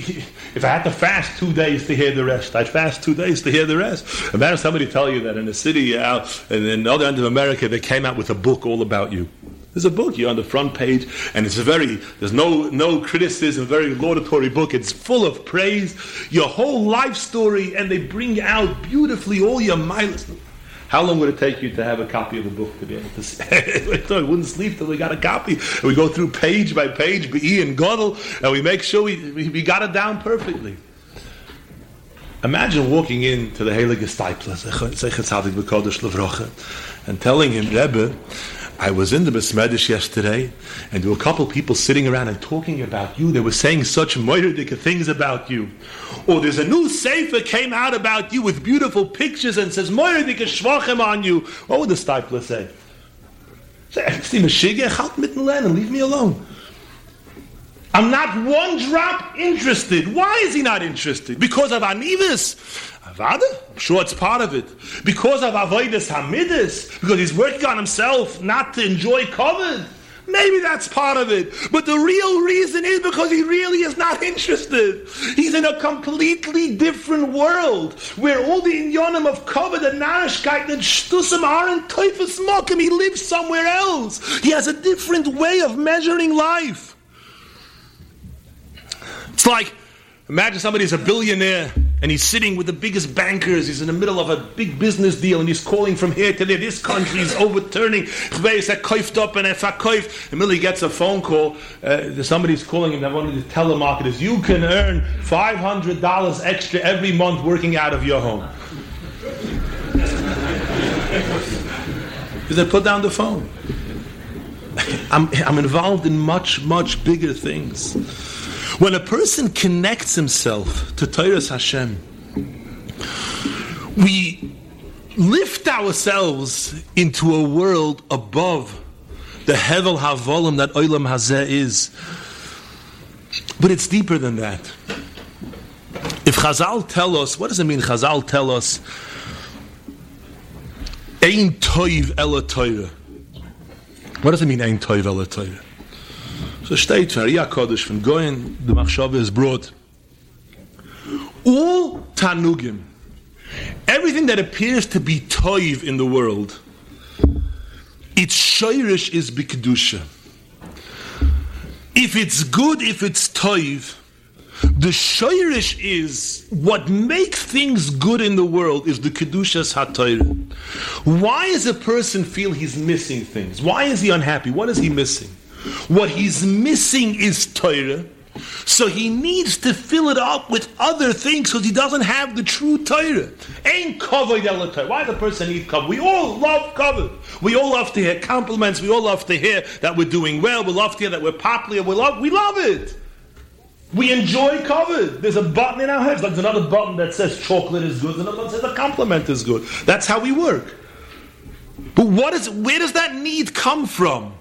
if I had to fast two days to hear the rest, I'd fast two days to hear the rest. Imagine somebody tell you that in a city out in the other end of America, they came out with a book all about you. There's a book here on the front page, and it's a very, there's no, no criticism, very laudatory book. It's full of praise, your whole life story, and they bring out beautifully all your miles. How long would it take you to have a copy of the book to be able to see? [laughs] we wouldn't sleep till we got a copy. We go through page by page, Be'i and Godel, and we make sure we, we, we got it down perfectly. Imagine walking into the Heilige Steipler, and telling him, Rebbe, I was in the Besmedish yesterday, and there were a couple people sitting around and talking about you. They were saying such moiridic things about you. Or there's a new sefer came out about you with beautiful pictures and says moiridic shvachem on you. What would the Steipler say? Say, leave me alone. I'm not one drop interested. Why is he not interested? Because of Anivis? Avada? I'm sure it's part of it. Because of Avoidus Hamidus? Because he's working on himself not to enjoy covet? Maybe that's part of it. But the real reason is because he really is not interested. He's in a completely different world where all the inyonim of covet and narishkeit and shtusam aren't typhus mokim. He lives somewhere else. He has a different way of measuring life. It's like, imagine somebody's a billionaire and he's sitting with the biggest bankers. He's in the middle of a big business deal and he's calling from here to there. This country is overturning. up and Immediately he gets a phone call. Uh, somebody's calling him. One of the telemarketers. You can earn $500 extra every month working out of your home. He said, put down the phone. [laughs] I'm, I'm involved in much, much bigger things. When a person connects himself to Torah's Hashem, we lift ourselves into a world above the Hevel Havolim that Olam Hazeh is. But it's deeper than that. If Chazal tell us, what does it mean? Chazal tell us, Ein Toiv Ela Torah. What does it mean, Ein Toiv Ela Torah? So steht von Ria Kodesh von Goyen, the Machshava is brought. All Tanugim, everything that appears to be toiv in the world, its shirish is bikdusha. If it's good, if it's toiv, the shirish is what makes things good in the world is the kedushas hatayr. Why does a person feel he's missing things? Why is he unhappy? What is he missing? What he's missing is Torah. So he needs to fill it up with other things because he doesn't have the true Torah. Ain't covered? Why does the person need cover? We all love cover. We all love to hear compliments. We all love to hear that we're doing well. We love to hear that we're popular. We love, we love it. We enjoy covered. There's a button in our heads. Like there's another button that says chocolate is good, another one says a compliment is good. That's how we work. But what is where does that need come from?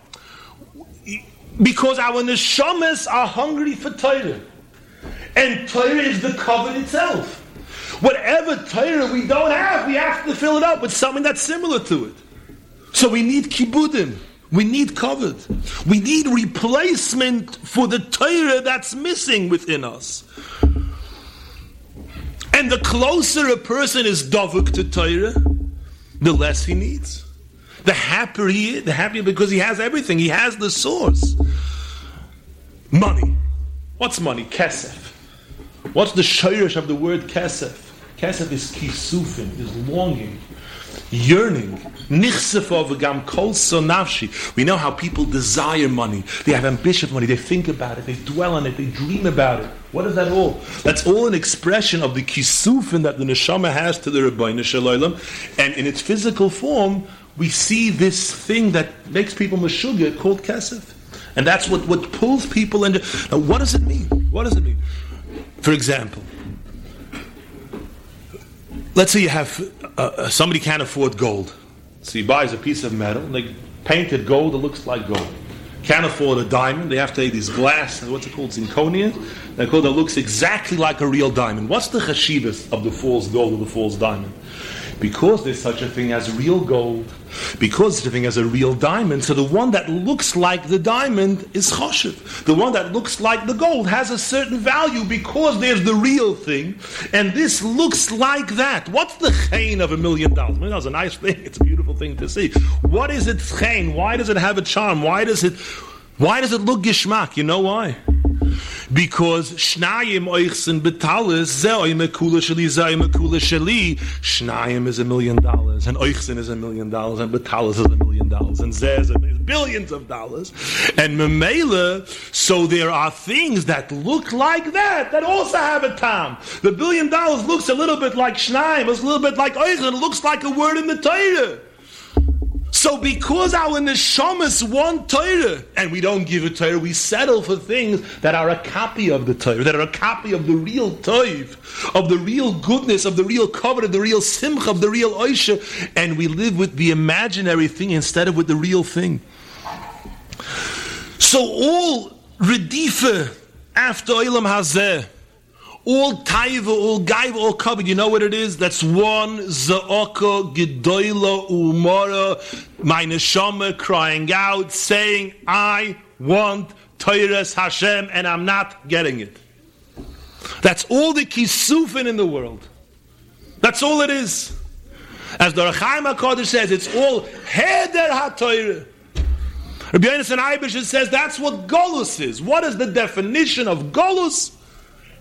Because our neshamas are hungry for Torah. And Torah is the covenant itself. Whatever Torah we don't have, we have to fill it up with something that's similar to it. So we need kibudim. We need covered. We need replacement for the Torah that's missing within us. And the closer a person is davuk to Torah, the less he needs the happier he is, the happier because he has everything. He has the source. Money. What's money? Kesef. What's the shirish of the word kesef? Kesef is kisufin, is longing, yearning. We know how people desire money. They have ambition for money. They think about it. They dwell on it. They dream about it. What is that all? That's all an expression of the kisufin that the neshama has to the Rabbi Shalom, and in its physical form, we see this thing that makes people meshuga called kesef. And that's what, what pulls people into. Now, what does it mean? What does it mean? For example, let's say you have uh, uh, somebody can't afford gold. So he buys a piece of metal, and they painted gold that looks like gold. Can't afford a diamond, they have to have these glass, what's it called, zirconia? That looks exactly like a real diamond. What's the chashivas of the false gold or the false diamond? Because there's such a thing as real gold, because there's a thing as a real diamond, so the one that looks like the diamond is choshev. The one that looks like the gold has a certain value because there's the real thing, and this looks like that. What's the chain of a million dollars? Million dollars is a nice thing, [laughs] it's a beautiful thing to see. What is it chain? Why does it have a charm? Why does it why does it look gishmak? You know why? Because shnayim oichsen betalis ze oime kula sheli ze oime kula sheli shnayim is a million dollars and oichsen is a million dollars and betalis is a million dollars and ze is billions of dollars. And memela so there are things that look like that that also have a tam the billion dollars looks a little bit like shnayim it's a little bit like oichsen it looks like a word in the Torah so because our neshamas want Torah, and we don't give a Torah, we settle for things that are a copy of the Torah, that are a copy of the real Toiv, of the real goodness, of the real cover, of the real simcha, of the real oisha, and we live with the imaginary thing instead of with the real thing. So all redifa after Olam Hazeh, all taiva, all gaiva, all covered. You know what it is? That's one za'aka gedoyla umara, my neshama crying out, saying, I want Torah's Hashem, and I'm not getting it. That's all the kisufin in the world. That's all it is. As the Rechaim HaKadosh says, it's all heder ha-Torah. Rabbi Yonasan Eibish says that's what Golus is. What is the definition of Golus?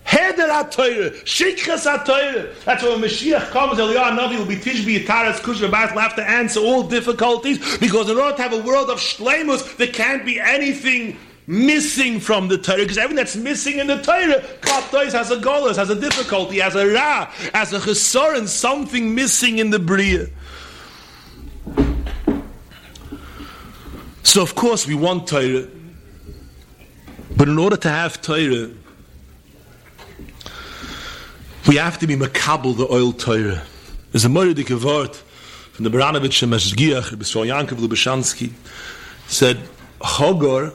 Heder HaTorah, Shikras HaTorah. That's why when Mashiach comes, Eliyahu Navi will be Tishbi Yitaras Kushra Bas will have to answer all difficulties because in order to have a world of Shlemus, there can't be anything missing from the Torah because everything that's missing in the Torah, Kaptois has a golus, has a difficulty, has a ra, has a chesor, and something missing in the Bria. So of course we want Torah, but in order to have Torah, we have to be makabel the oil Torah. There's a Moridik word from the Baranovich and Meshgiach, B'Sol Yankov Lubchansky, said, Chogor,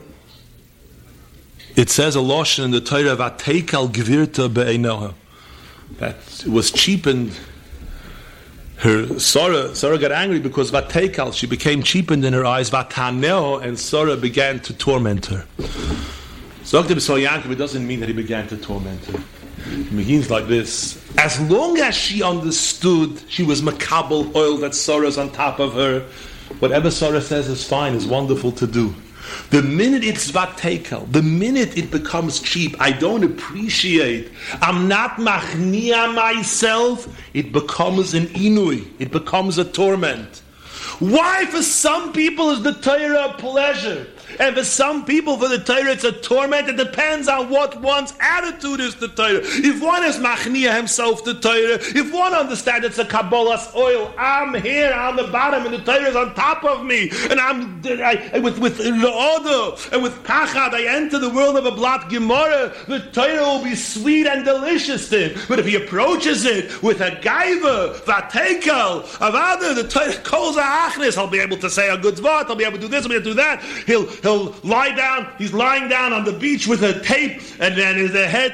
it says a lotion in the Torah, Vateikal Gvirta Be'einoha, that was cheapened her Sarah, Sarah got angry because Vatekal, she became cheapened in her eyes, Vataneo, and Sarah began to torment her. So Dr. Yankov, it doesn't mean that he began to torment her. It begins like this. As long as she understood she was makabel oil that Sarah's on top of her, whatever Sarah says is fine, is wonderful to do. The minute it's vatekel, the minute it becomes cheap, I don't appreciate. I'm not machnia myself. It becomes an inui. It becomes a torment. Why, for some people, is the Torah a pleasure? And for some people, for the Torah, it's a torment. It depends on what one's attitude is to Torah. If one is machnia himself to Torah, if one understands it's a Kabbalah's oil, I'm here on the bottom and the Torah is on top of me. And I'm I, with with Lo'odo and with Pachad, I enter the world of a blot Gemara. The Torah will be sweet and delicious to him. But if he approaches it with a gaiva, vatekel, avada, the Torah calls a achnis, he'll be able to say a good zvot, I'll be able to do this, I'll be able to do that. He'll he'll lie down. He's lying down on the beach with a tape, and then his uh, head.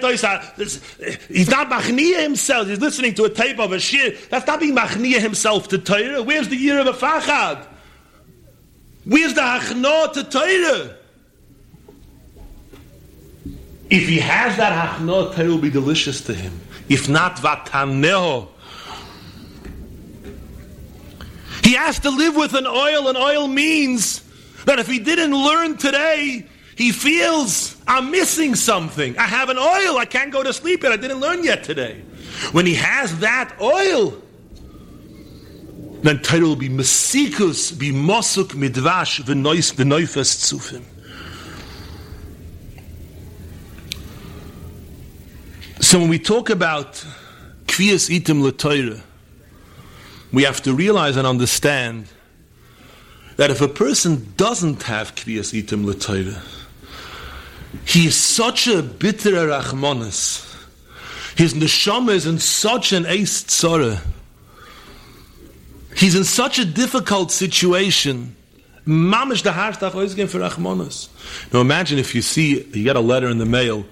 He's not machnia himself. He's listening to a tape of a shir. That's not being machnia himself to Torah. Where's the year of a fachad? Where's the hachno to Torah? If he has that hachno, Torah will be delicious to him. If not, vataneho. He has to live with an oil, and oil means that if he didn't learn today, he feels I'm missing something. I have an oil, I can't go to sleep yet, I didn't learn yet today. When he has that oil, then Torah will be mesikus, be mosuk midvash v'noifes tzufim. So when we talk about kvias itim l'Torah, we have to realize and understand that if a person doesn't have Kriyas Itim L'Torah, he is such a bitter Rachmanis. His neshama is in such an ace tzara. He's in such a difficult situation. Mamish the heart always for Rachmanis. Now imagine if you see, you get a letter in the mail,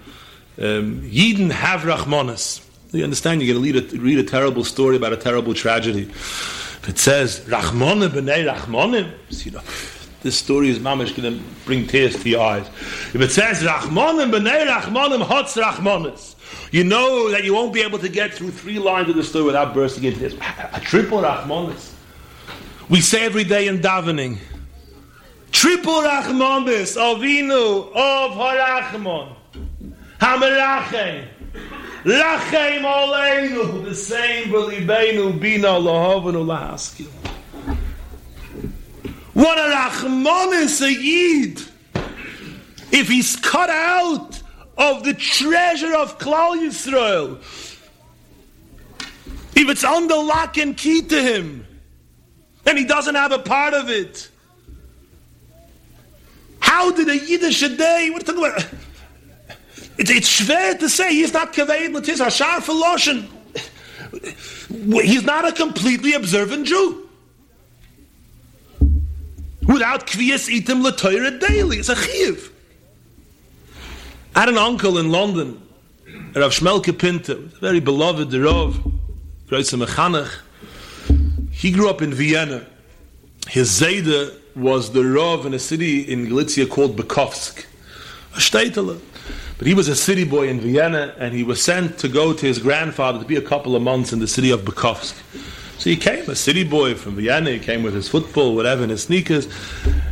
um, Yidden have Rachmanis. You understand? You're going to read a, read a terrible story about a terrible tragedy. If it says, Rachmonim b'nei Rachmonim, you know, this story is mamish going to bring tears to your eyes. If it says, Rachmonim b'nei Rachmonim hotz Rachmonis, you know that you won't be able to get through three lines of the story without bursting into this. A triple Rachmonis. We say every day in davening, triple Rachmonis, Avinu, of Harachmon, Hamerachem, Lachem Aleinu, the same Belibeinu, Bina Lahavanu Lahaskil. What a Rachmonis a Yid! If he's cut out of the treasure of Klal Yisrael, if it's under lock and key to him, and he doesn't have a part of it, how did a Yiddish day, what are talking about? It's, it's schwer to say he's not kaved latis hashar for. He's not a completely observant Jew. Without kviyas itim latoira daily, it's a chiv. I had an uncle in London, Rav Shmelke Pinter, very beloved Rav, Große Mechanech. He grew up in Vienna. His Zayde was the Rav in a city in Galicia called Bukovsk. A shtetele. But he was a city boy in Vienna, and he was sent to go to his grandfather to be a couple of months in the city of Bukovsk. So he came, a city boy from Vienna, he came with his football, whatever, and his sneakers,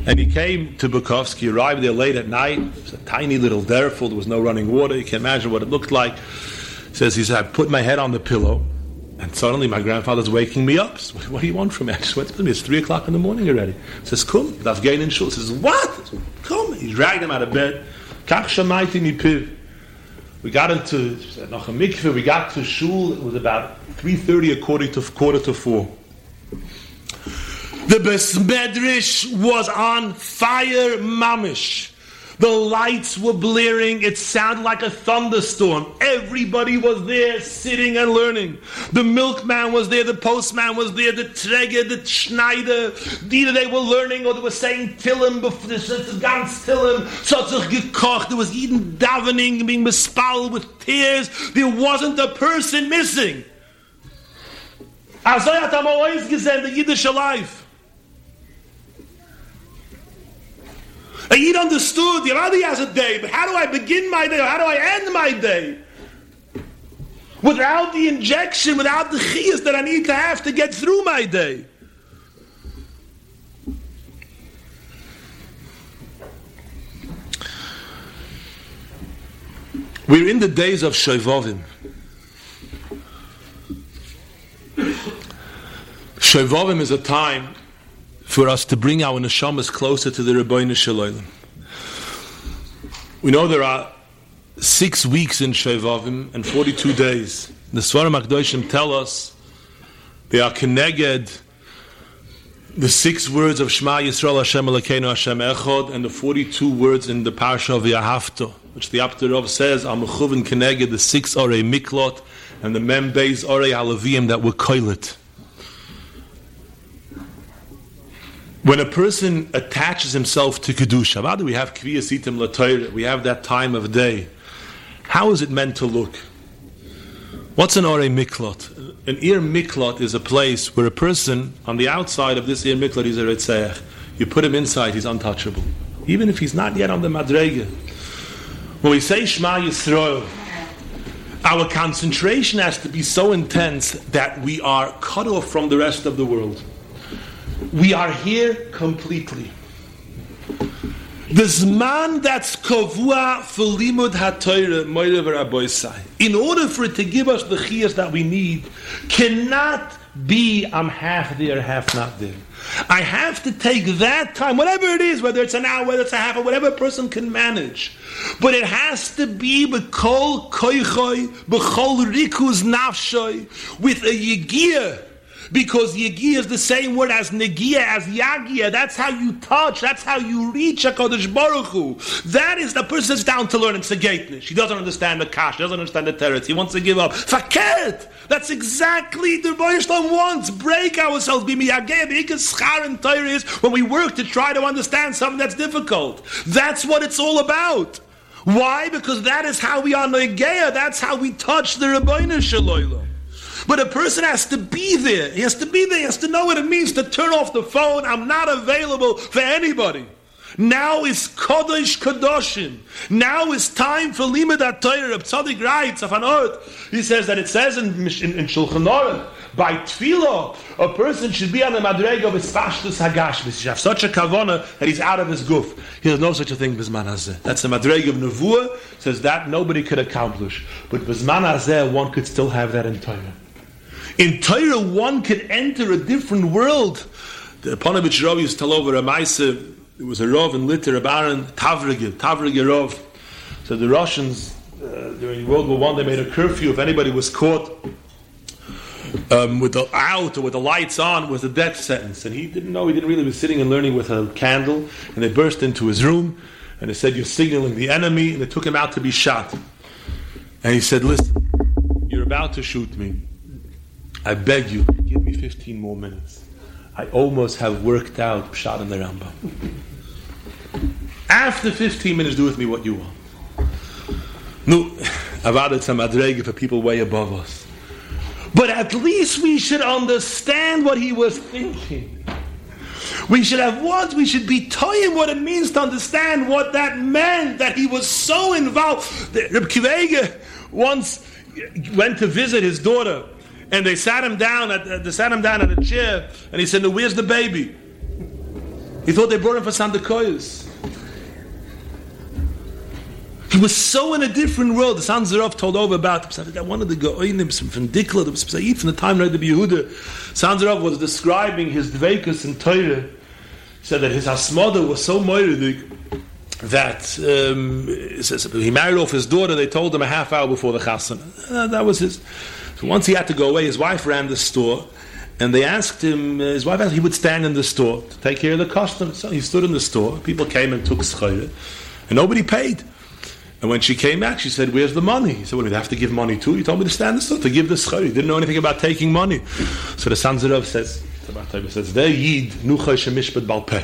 and he came to Bukovsk. He arrived there late at night. It was a tiny little derful, there was no running water. You can imagine what it looked like. He says, he said, I put my head on the pillow, and suddenly my grandfather's waking me up. Says, what do you want from me? I just went to. It's three o'clock in the morning already. He says, come. He says, what? Come. He dragged him out of bed. Kach shamaiti mi piv. We got into noch a mikveh. We got to shul. It was about three thirty, according to quarter to four. The besmedrish was on fire, mamish. The lights were blaring. It sounded like a thunderstorm. Everybody was there sitting and learning. The milkman was there, the postman was there, the Träger, the Schneider. Either they were learning or they were saying Tillim, ganz Tillim. So gekocht. There was even davening, being bespalled with tears. There wasn't a person missing. Also hat er always gesehen, the Yiddish life. He understood, the Radi has a day, but how do I begin my day? How do I end my day? Without the injection, without the chiyas that I need to have to get through my day. We're in the days of Shovavim. Shovavim is a time for us to bring our neshamas closer to the Rebbeinu Shalom. We know there are six weeks in Shovavim and 42 days. The Svarim Akdoshim tell us they are connected the six words of Shema Yisrael Hashem Elokeinu Hashem Echad and the 42 words in the Parsha of Yahavto, which the Apterov says are Mechuvin the six Orei Miklot and the Mem Beis Orei Halavim that were koilet. When a person attaches himself to Kedusha, how do we have Kviyasitim Latayr, we have that time of day, how is it meant to look? What's an Ore Miklot? An Ir Miklot is a place where a person on the outside of this Ir Miklot is a Ritzeach. You put him inside, he's untouchable. Even if he's not yet on the Madrege. When we say Shema Yisrael, our concentration has to be so intense that we are cut off from the rest of the world. We are here completely. The Zman that's kavua for limud haTorah moirav In order for it to give us the chiyas that we need, cannot be I'm half there, half not there. I have to take that time, whatever it is, whether it's an hour, whether it's a half, or whatever a person can manage. But it has to be b'kol koichoy, b'kol rikuz nafshoy, with a yigiyah because Yegia is the same word as Negia, as Yagia. That's how you touch. That's how you reach HaKadosh Baruch Hu. That is the person that's down to learn. It's a gatenis. He doesn't understand the Kash. He doesn't understand the Teretz. He wants to give up. Faket! That's exactly the Boyishlam wants. Break ourselves. Be miyageh. When we work to try to understand something that's difficult. That's what it's all about. Why? Because that is how we are Noigeya. That's how we touch the Rabbeinu Shalom. But a person has to be there. He has to be there. He has to know what it means to turn off the phone. I'm not available for anybody. Now is Kodesh Kadoshim. Now is time for Limud HaTorah. Tzadik writes of an earth. He says that it says in, in, in Shulchan Aruch, by tefillah, a person should be on the madrega of his pashtus hagash. Have such a kavana that he's out of his goof. He has no such a thing bisman hazeh. That's the madrega of nevuah. Says that nobody could accomplish, but bisman hazeh one could still have that in Torah. In Torah, one could enter a different world. The Panovich Rav used to tell over a Maisa, there was a Rav in Litter, a Baron, Tavrige, Tavrige Rav. So the Russians, uh, during World War One, they made a curfew. If anybody was caught um, with the out or with the lights on, was a death sentence. And he didn't know. He didn't really was sitting and learning with a candle. And they burst into his room, and they said, "You're signaling the enemy." And they took him out to be shot. And he said, "Listen, you're about to shoot me." I beg you, give me 15 more minutes. I almost have worked out Pshat in the Rambam. After 15 minutes, do with me what you want. No, Avada some adrege for people way above us. But at least we should understand what he was thinking. We should have words, we should be telling what it means to understand what that meant, that he was so involved. Reb Kivege once went to visit his daughter and they sat him down at they sat him down at a chair, and he said, "No, where's the baby?" He thought they brought him for Sandakoyas. He was so in a different world. The Sanzarov told over about him. I wanted to go in him from Dikla, from the time of the Yehuda. Sanzarov was describing his dveikus in Torah. Said that his hasmada was so moiridik that um, he married off his daughter. They told him a half hour before the chasana. Uh, that was his. So once he had to go away, his wife ran the store, and they asked him, uh, his wife asked he would stand in the store to take care of the customers. So he stood in the store. People came and took schayre, and nobody paid. And when she came back, she said, "Where's the money?" He said, "Well, you have to give money too." He told me to stand in the store to give the schayre. He didn't know anything about taking money. So the Sanzerov says, says, "There yid nuchay shemishpat balpeh."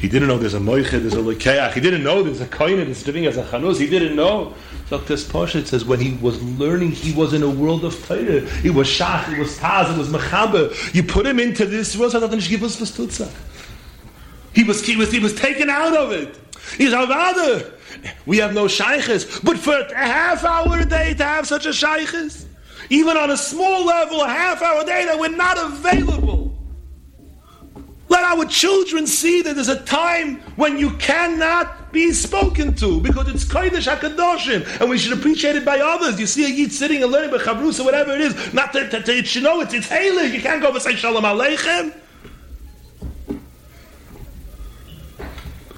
He didn't know there's a moichet, there's a lekeach. He didn't know there's a koine that's living as a chanus. He didn't know. So this Pasha says when he was learning, he was in a world of Torah. It was shach, it was taz, it was mechaber. You put him into this world, He was he was he was taken out of it. He's our avada. We have no shaykhs, but for a half hour a day to have such a shaykhs, even on a small level, a half hour a day that we're not available. Let our children see that there's a time when you cannot be spoken to because it's Kodesh HaKadoshim and we should appreciate it by others. You see a Yid sitting and learning by Chavrus or whatever it is, not to, to, to, you know it's, it's Haley. You can't go and say Shalom Aleichem.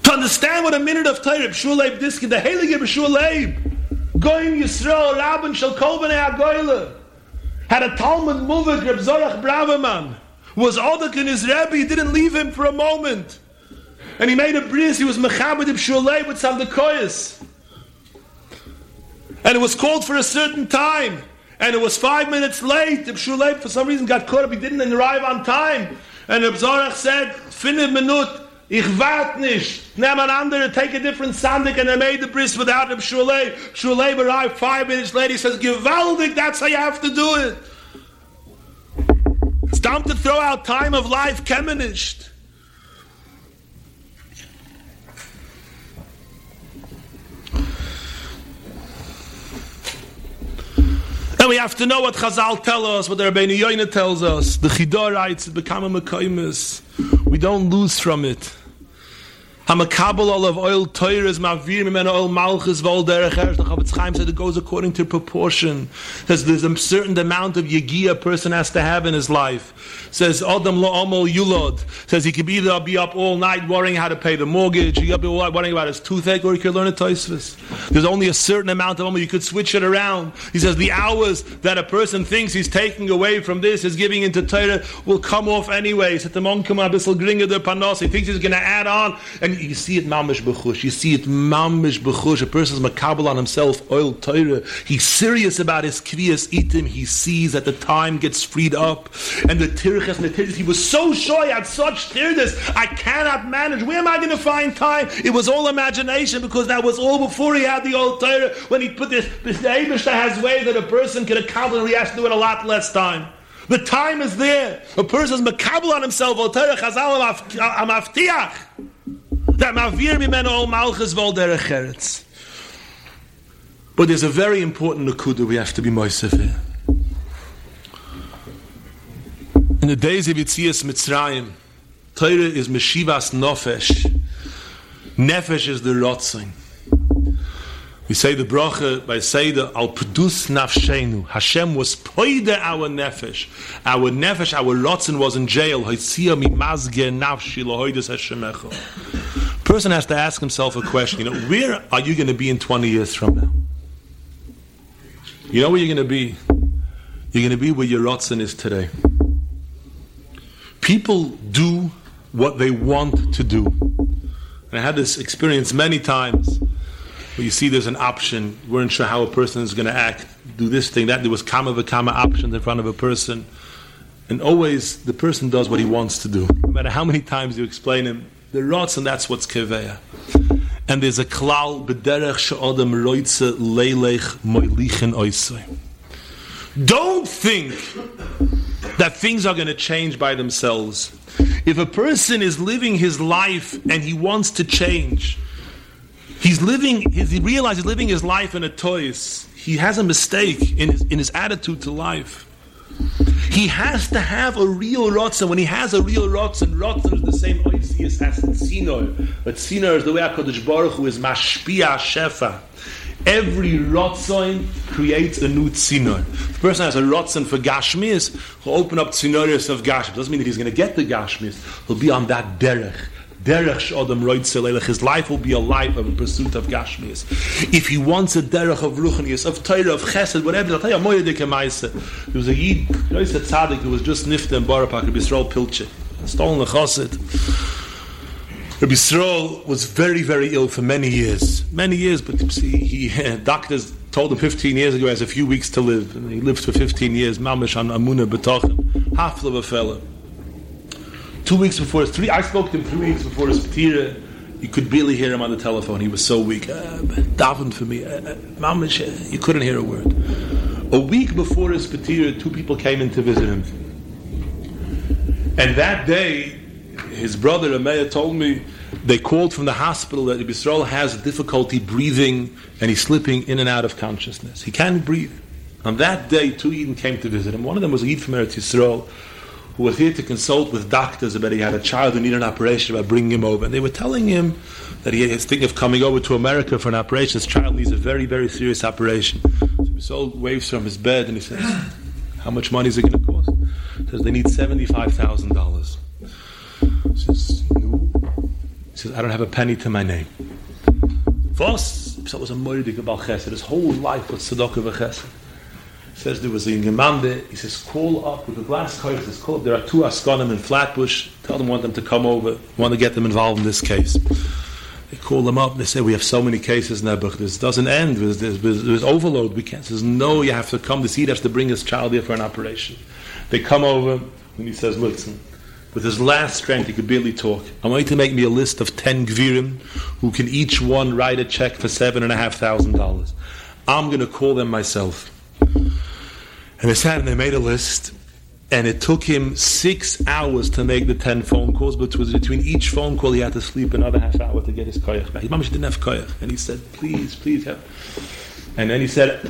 To understand what a minute of Torah, B'shulei B'diskin, the Haley B'shulei, Goyim Yisrael, Rabban Shal Kol B'nei HaGoyle, had a Talmud Muvik, Reb Zorach Braverman, was Odak and his Rebbe, he didn't leave him for a moment. And he made a bris, he was Mechabed Shulei with some Dekoyas. And it was called for a certain time. And it was five minutes late. Ibn Shulei, for some reason, got caught up. He didn't arrive on time. And Ibn said, Finne minut, ich wart nicht. Nehm an andere, take a different sandik. And they made the bris without Ibn Shulei. Shulei arrived five minutes later. He says, Gewaldig, that's how you have to do it. Time to throw out time of life, kemenished. And we have to know what Chazal tell us, what the Rabbeinu Yoina tells us. The Chidor writes, become a. We don't lose from it. Hamakabel olav oil toiras mavir mimena oil malchus vol derech. The Chofetz Chaim said it goes according to proportion. Says there's a certain amount of yegia a person has to have in his life. Says Adam lo omol yulod. Says he could either be up all night worrying how to pay the mortgage, he could be worrying about his toothache, or he could learn a toisvis. There's only a certain amount of omol. You could switch it around. He says the hours that a person thinks he's taking away from this, is giving into Torah, will come off anyway. He thinks he's going to add on and You see it mamish b'chush. You see it mamish b'chush. A person's makabel on himself, oil Torah. He's serious about his kriyas itim. He sees that the time gets freed up. And the tirches and the tirches, he was so sure at such tirches. I cannot manage. Where am I going to find time? It was all imagination because that was all before he had the old Torah. When he put this, this the Abishta has way that a person can accomplish and he has to do it a lot less time. The time is there. A person's makabel on himself. That mavir ol malchus vol derech But there's a very important nakuda we have to be moisef here. In the days of Yitzias Mitzrayim, Torah is Meshivas Nofesh. Nefesh is the Rotzing. We say the bracha by Seder al produce nafshenu. Hashem was poide our nefesh. Our nefesh, our rotzen was in jail. Person has to ask himself a question. You know, where are you going to be in 20 years from now? You know where you're going to be? You're going to be where your rotzen is today. People do what they want to do. And I had this experience many times where you see there's an option, we weren't sure how a person is going to act, do this thing, that. There was kama v'kama options in front of a person. And always the person does what he wants to do. No matter how many times you explain him, the rots, and that's what's keveya. And there's a klal b'derech she'odem roitze leilech moilichen oisoi. Don't think that things are going to change by themselves. If a person is living his life and he wants to change, he's living, he realizes he's living his life in a toys. He has a mistake in his, in his attitude to life. He has to have a real rotzen. When he has a real rotzen, rotzen is the same oisius as tzino. But tzino is the way HaKadosh Baruch Hu is mashpia shefa. Every rotzen creates a new tzino. The person has a rotzen for gashmis, he'll open up tzinoris of gashmis. Doesn't mean that he's going to get the gashmis. He'll be on that derech. Derech Shodom Roitzelelech. His life will be a life of a pursuit of Gashmias. If he wants a derech of Ruchnias, of Torah, of Chesed, whatever, I'll tell you. There was a Yid, a tzaddik who was just nifta in Bnei Brak, Rabbi Yisrael Pilche. Stolen the Chassid. Rabbi Yisrael was very, very ill for many years. Many years, but see, he, [laughs] doctors told him 15 years ago he has a few weeks to live. And he lived for 15 years, mamish on. Half of a fellow two weeks before his three. I spoke to him three weeks before his patira. You could barely hear him on the telephone. He was so weak. Uh, davened for me, uh, uh mamish. Uh, you couldn't hear a word. A week before his patira, two people came in to visit him, and that day, his brother Ameya told me they called from the hospital that Yisrael has difficulty breathing and he's slipping in and out of consciousness. He can't breathe. On that day, two Eden came to visit him. One of them was a Yid from Eretz Yisrael who was here to consult with doctors about he had a child who needed an operation about bringing him over. And they were telling him that he was thinking of coming over to America for an operation. His child needs a very, very serious operation. So saw waves from his bed and he says, How much money is it going to cost? He says, They need $75,000. He says, no. He says, I don't have a penny to my name. Voss, so was a moedig about chesed. His whole life was tzedakah v'chesed says there was a Gemande, he says, call up with a glass card, he says, call up, there are two Askonim in Flatbush, tell them want them to come over, want to get them involved in this case. They call them up, they say, we have so many cases but this doesn't end, there's, there's, there's overload, we can't, he says, no, you have to come, the seed has to bring his child here for an operation. They come over, and he says, listen, with his last strength, he could barely talk. I want you to make me a list of ten gvirim who can each one write a check for seven and a half thousand dollars. I'm going to call them myself. And they sat and they made a list, and it took him six hours to make the ten phone calls, but was between each phone call he had to sleep another half hour to get his koyach back. His mom didn't have koyach, and he said, "Please, please help." And then he said,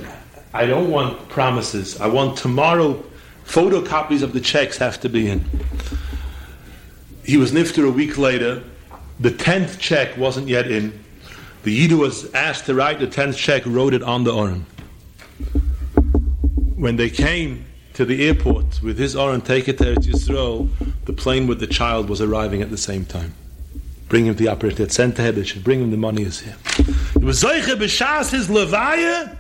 "I don't want promises. I want tomorrow. Photocopies of the checks have to be in." He was nifter a week later. The tenth check wasn't yet in. The Yidu was asked to write the tenth check, wrote it on the urn when they came to the airport with his take it to Eretz the plane with the child was arriving at the same time. Bring him to the operator. Sent ahead. They should bring him. The money is here. It was Zoiche b'shas his levaya.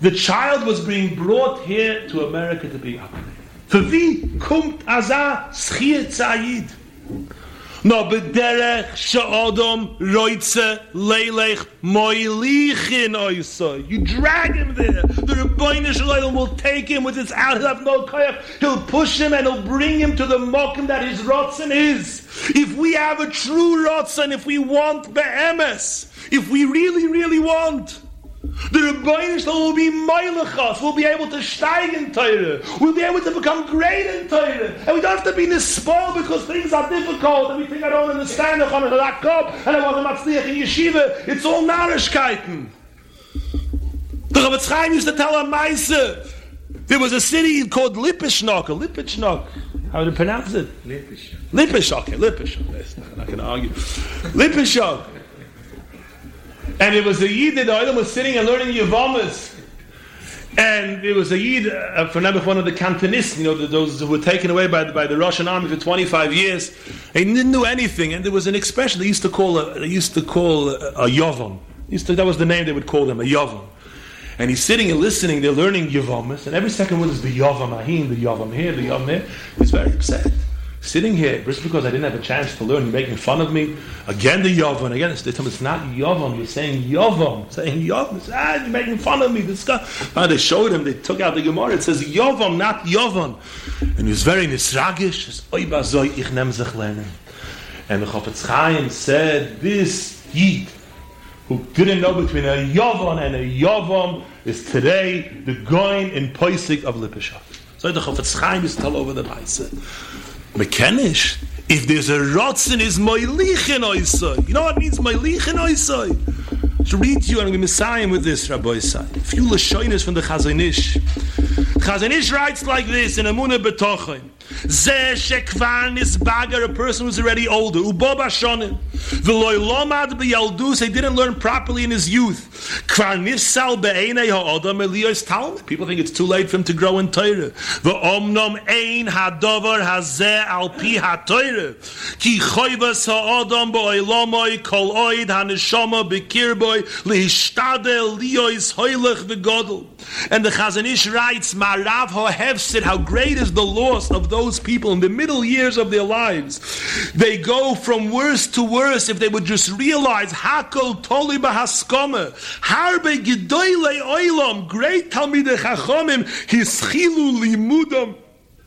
The child was being brought here to America to be operated. For wie kommt Azar schier Zayid? No, bederech sha'adam roitze leilech moilichin oisoi. You drag him there. The Rebbeinu Shalom will take him with his have no koyach. He'll push him and he'll bring him to the mokum that his rotzen is. If we have a true rotzen, if we want be'emes, if we really, really want, the Rebbeinu will be moilachas. We'll be able to steig in Torah. We'll be able to become great in Torah. And we don't have to be spoiled because things are difficult and we think I don't understand the Chanukah Lakab and I want to matzliach in yeshiva. It's all narishkeiten. The Chofetz Chaim used to tell a Maisa. There was a city called Lippishnok, or Lippishnok. How would you pronounce it? Lippish. Lippish, okay, Lippish. I'm not going to argue. Lippish. And it was a Yid that the Oilam was sitting and learning Yavamas. And it was a Yid, uh, for number one of the Cantonists, you know, the, those who were taken away by the, by the Russian army for 25 years. He didn't know anything. And there was an expression they used to call a, they used to call a, a Yavam. That was the name they would call them, a Yavam. And he's sitting and listening, they're learning Yavamas, and every second word is the Yavam Ahim, the Yavam here, the Yavam there. He's very upset sitting here just because I didn't have a chance to learn, you're making fun of me. Again, the Yavam. Again, it's, it's not Yavam. You're saying Yavam. Saying Yavam. Ah, you're making fun of me. This guy. Ah, they showed him. They took out the Gemara. It says Yavam, not Yavam. And he was very nisragish. And the Chofetz Chaim said, this Yid, who didn't know between a Yavam and a Yavam, is today the going in Poisik of Lipishah. So the Chofetz Chaim is all over the Maisa. Mekenish. If there's a rotzen, is moilichen oisoi. You know what means moilichen oisoi? To read to you, I'm going to with this, Rabbi Isai. A few from the Chazanish. Chazanish writes like this in Amunah Betochim. Ze shekvar nisbagar, a person who's already older. Ubob Hashonim. V'loy lomad b'yaldus, he didn't learn properly in his youth. Kvar nifsal be'enei ha'odam eliyos talmud. People think it's too late for him to grow in Torah. V'omnom ein hadovar hazeh al pi ha'Torah. Ki choyvas ha'odam b'oilomoy kol oid ha'neshama b'kirboy lihishtadel liyois hoylech v'godel. And the Chazanish writes, Marav ha'hefsid, how great is the loss of those people in the middle years of their lives. They go from worse to worse if they would just realize, Hakol toli b'haskoma, harbe gedoyle oilam, great Talmidei Chachomim, hischilu limudam,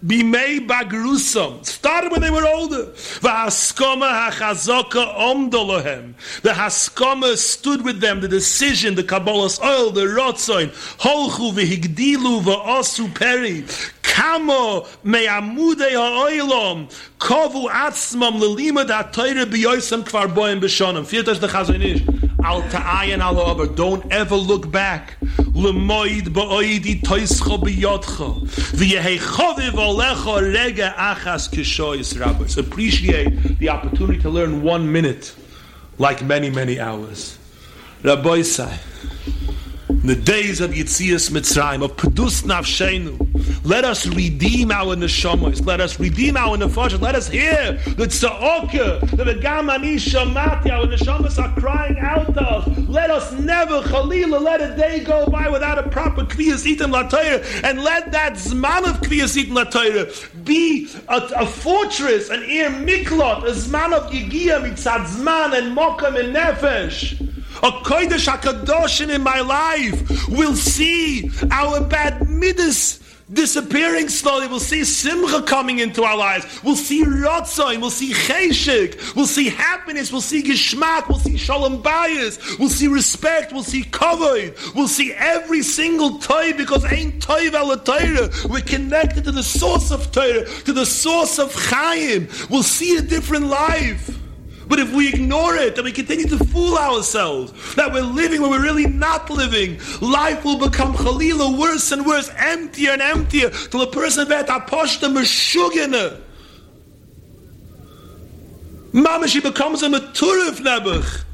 Bimei bagrusam. Started when they were older. V'haskoma hachazoka omdolohem. The haskoma stood with them. The decision, the kabbalas oil, the rotzoin. Holchu v'higdilu v'osu peri. Kamo me'amudei ha'oilom. Kovu atzmam l'limad ha'toyre b'yoysam kvar boim b'shonim. Viertas the chazonish. Al ta'ayin al ha'over. Don't ever look back. L'moid ba'oidi toischa b'yotcha. V'yehei choviv olecha rega achas kishoyis rabbis. Appreciate the opportunity to learn one minute like many, many hours. Rabbi say, the days of Yitzias Mitzrayim, of Pedus Nafshenu. Let us redeem our neshamas. Let us redeem our nefashas. Let us hear the tza'oka, the vegamani shamati. Our neshamas are crying out to us. Let us never, chalila, let a day go by without a proper kviyas itim latayr, and let that zman of kviyas itim latayr be a, a, fortress, an ir miklot, a zman of yigia mitzad zman and mokam and nefesh a kodesh hakadoshim in my life will see our bad midas disappearing slowly. We'll see simcha coming into our lives. We'll see rotzoin. We'll see cheshik. We'll see happiness. We'll see gishmak. We'll see shalom bayis. We'll see respect. We'll see kavod. We'll see every single toy because ain't toy vel We're connected to the source of Torah, to the source of Chaim. We'll see a different life. But if we ignore it and we continue to fool ourselves that we're living when we're really not living, life will become chalila worse and worse, emptier and emptier, till a person vet aposhta meshugene. Mamashi becomes a maturif nebuch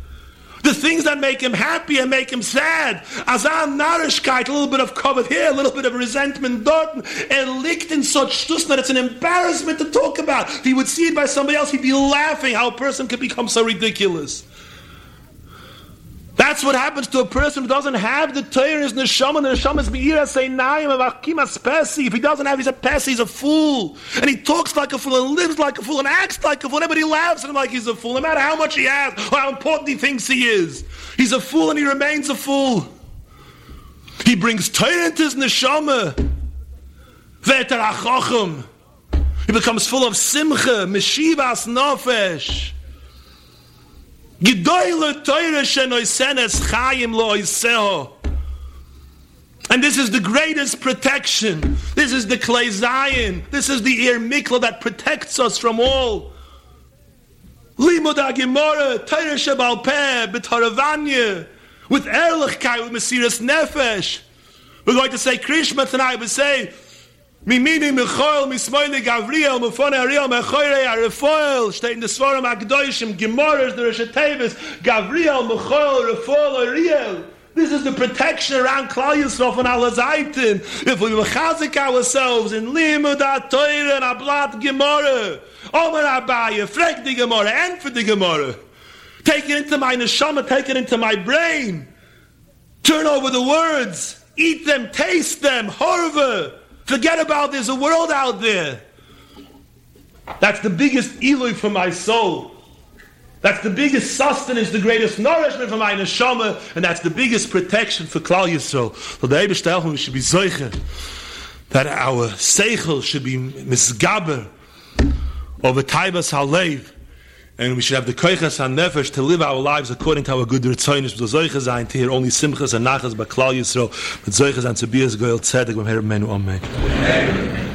the things that make him happy and make him sad. Azan narishkeit, a little bit of covet here, a little bit of resentment dort, and licked in such stus that it's an embarrassment to talk about. If he would see it by somebody else, he'd be laughing how a person could become so ridiculous. That's what happens to a person who doesn't have the Torah in his neshama. The neshama is beira say naim avakimas pesi. If he doesn't have, he's a pesi. He's a fool, and he talks like a fool, and lives like a fool, and acts like a fool. Everybody laughs at him like he's a fool, no matter how much he has or how important he thinks he is. He's a fool, and he remains a fool. He brings Torah into his neshama. He becomes full of simcha, meshivas nofesh. Teure. And this is the greatest protection. This is the clay Zion. This is the ear mikla that protects us from all. Limud HaGemorah, Teire Shebal Peh, B'Taravanya, with Erlichkeit, with Mesiras Nefesh. We're going to say Krishma tonight, we say, Mimini Michoel, Mismoile Gavriel, Mufone Ariel, Mechoire Arefoel, steht in the Svaram HaKadoshim, Gemorahs, the Rosh Tevis, Gavriel, Mechoel, Refoel, Ariel. This is the protection around Klal Yisrof and Alazaitin. If we mechazik ourselves in Limud HaToyre and Ablat Gemorah, Omer Abaye, Frek the Gemorah, and for the Gemorah. Take it into my neshama, take it into my brain. Turn over the words, eat them, taste them, horva. Forget about there's a world out there. That's the biggest eloi for my soul. That's the biggest sustenance, the greatest nourishment for my neshama, and that's the biggest protection for Klal Yisrael. So the Eibishter should be zoicher, that our seichel should be misgaber over taibas halev, and we should have the koichas and nefesh to live our lives according to our good ritzoynish, with the zoichas and to hear only simchas and nachas by Klal Yisrael, with zoichas and to be as goyel tzedek, with her menu amen.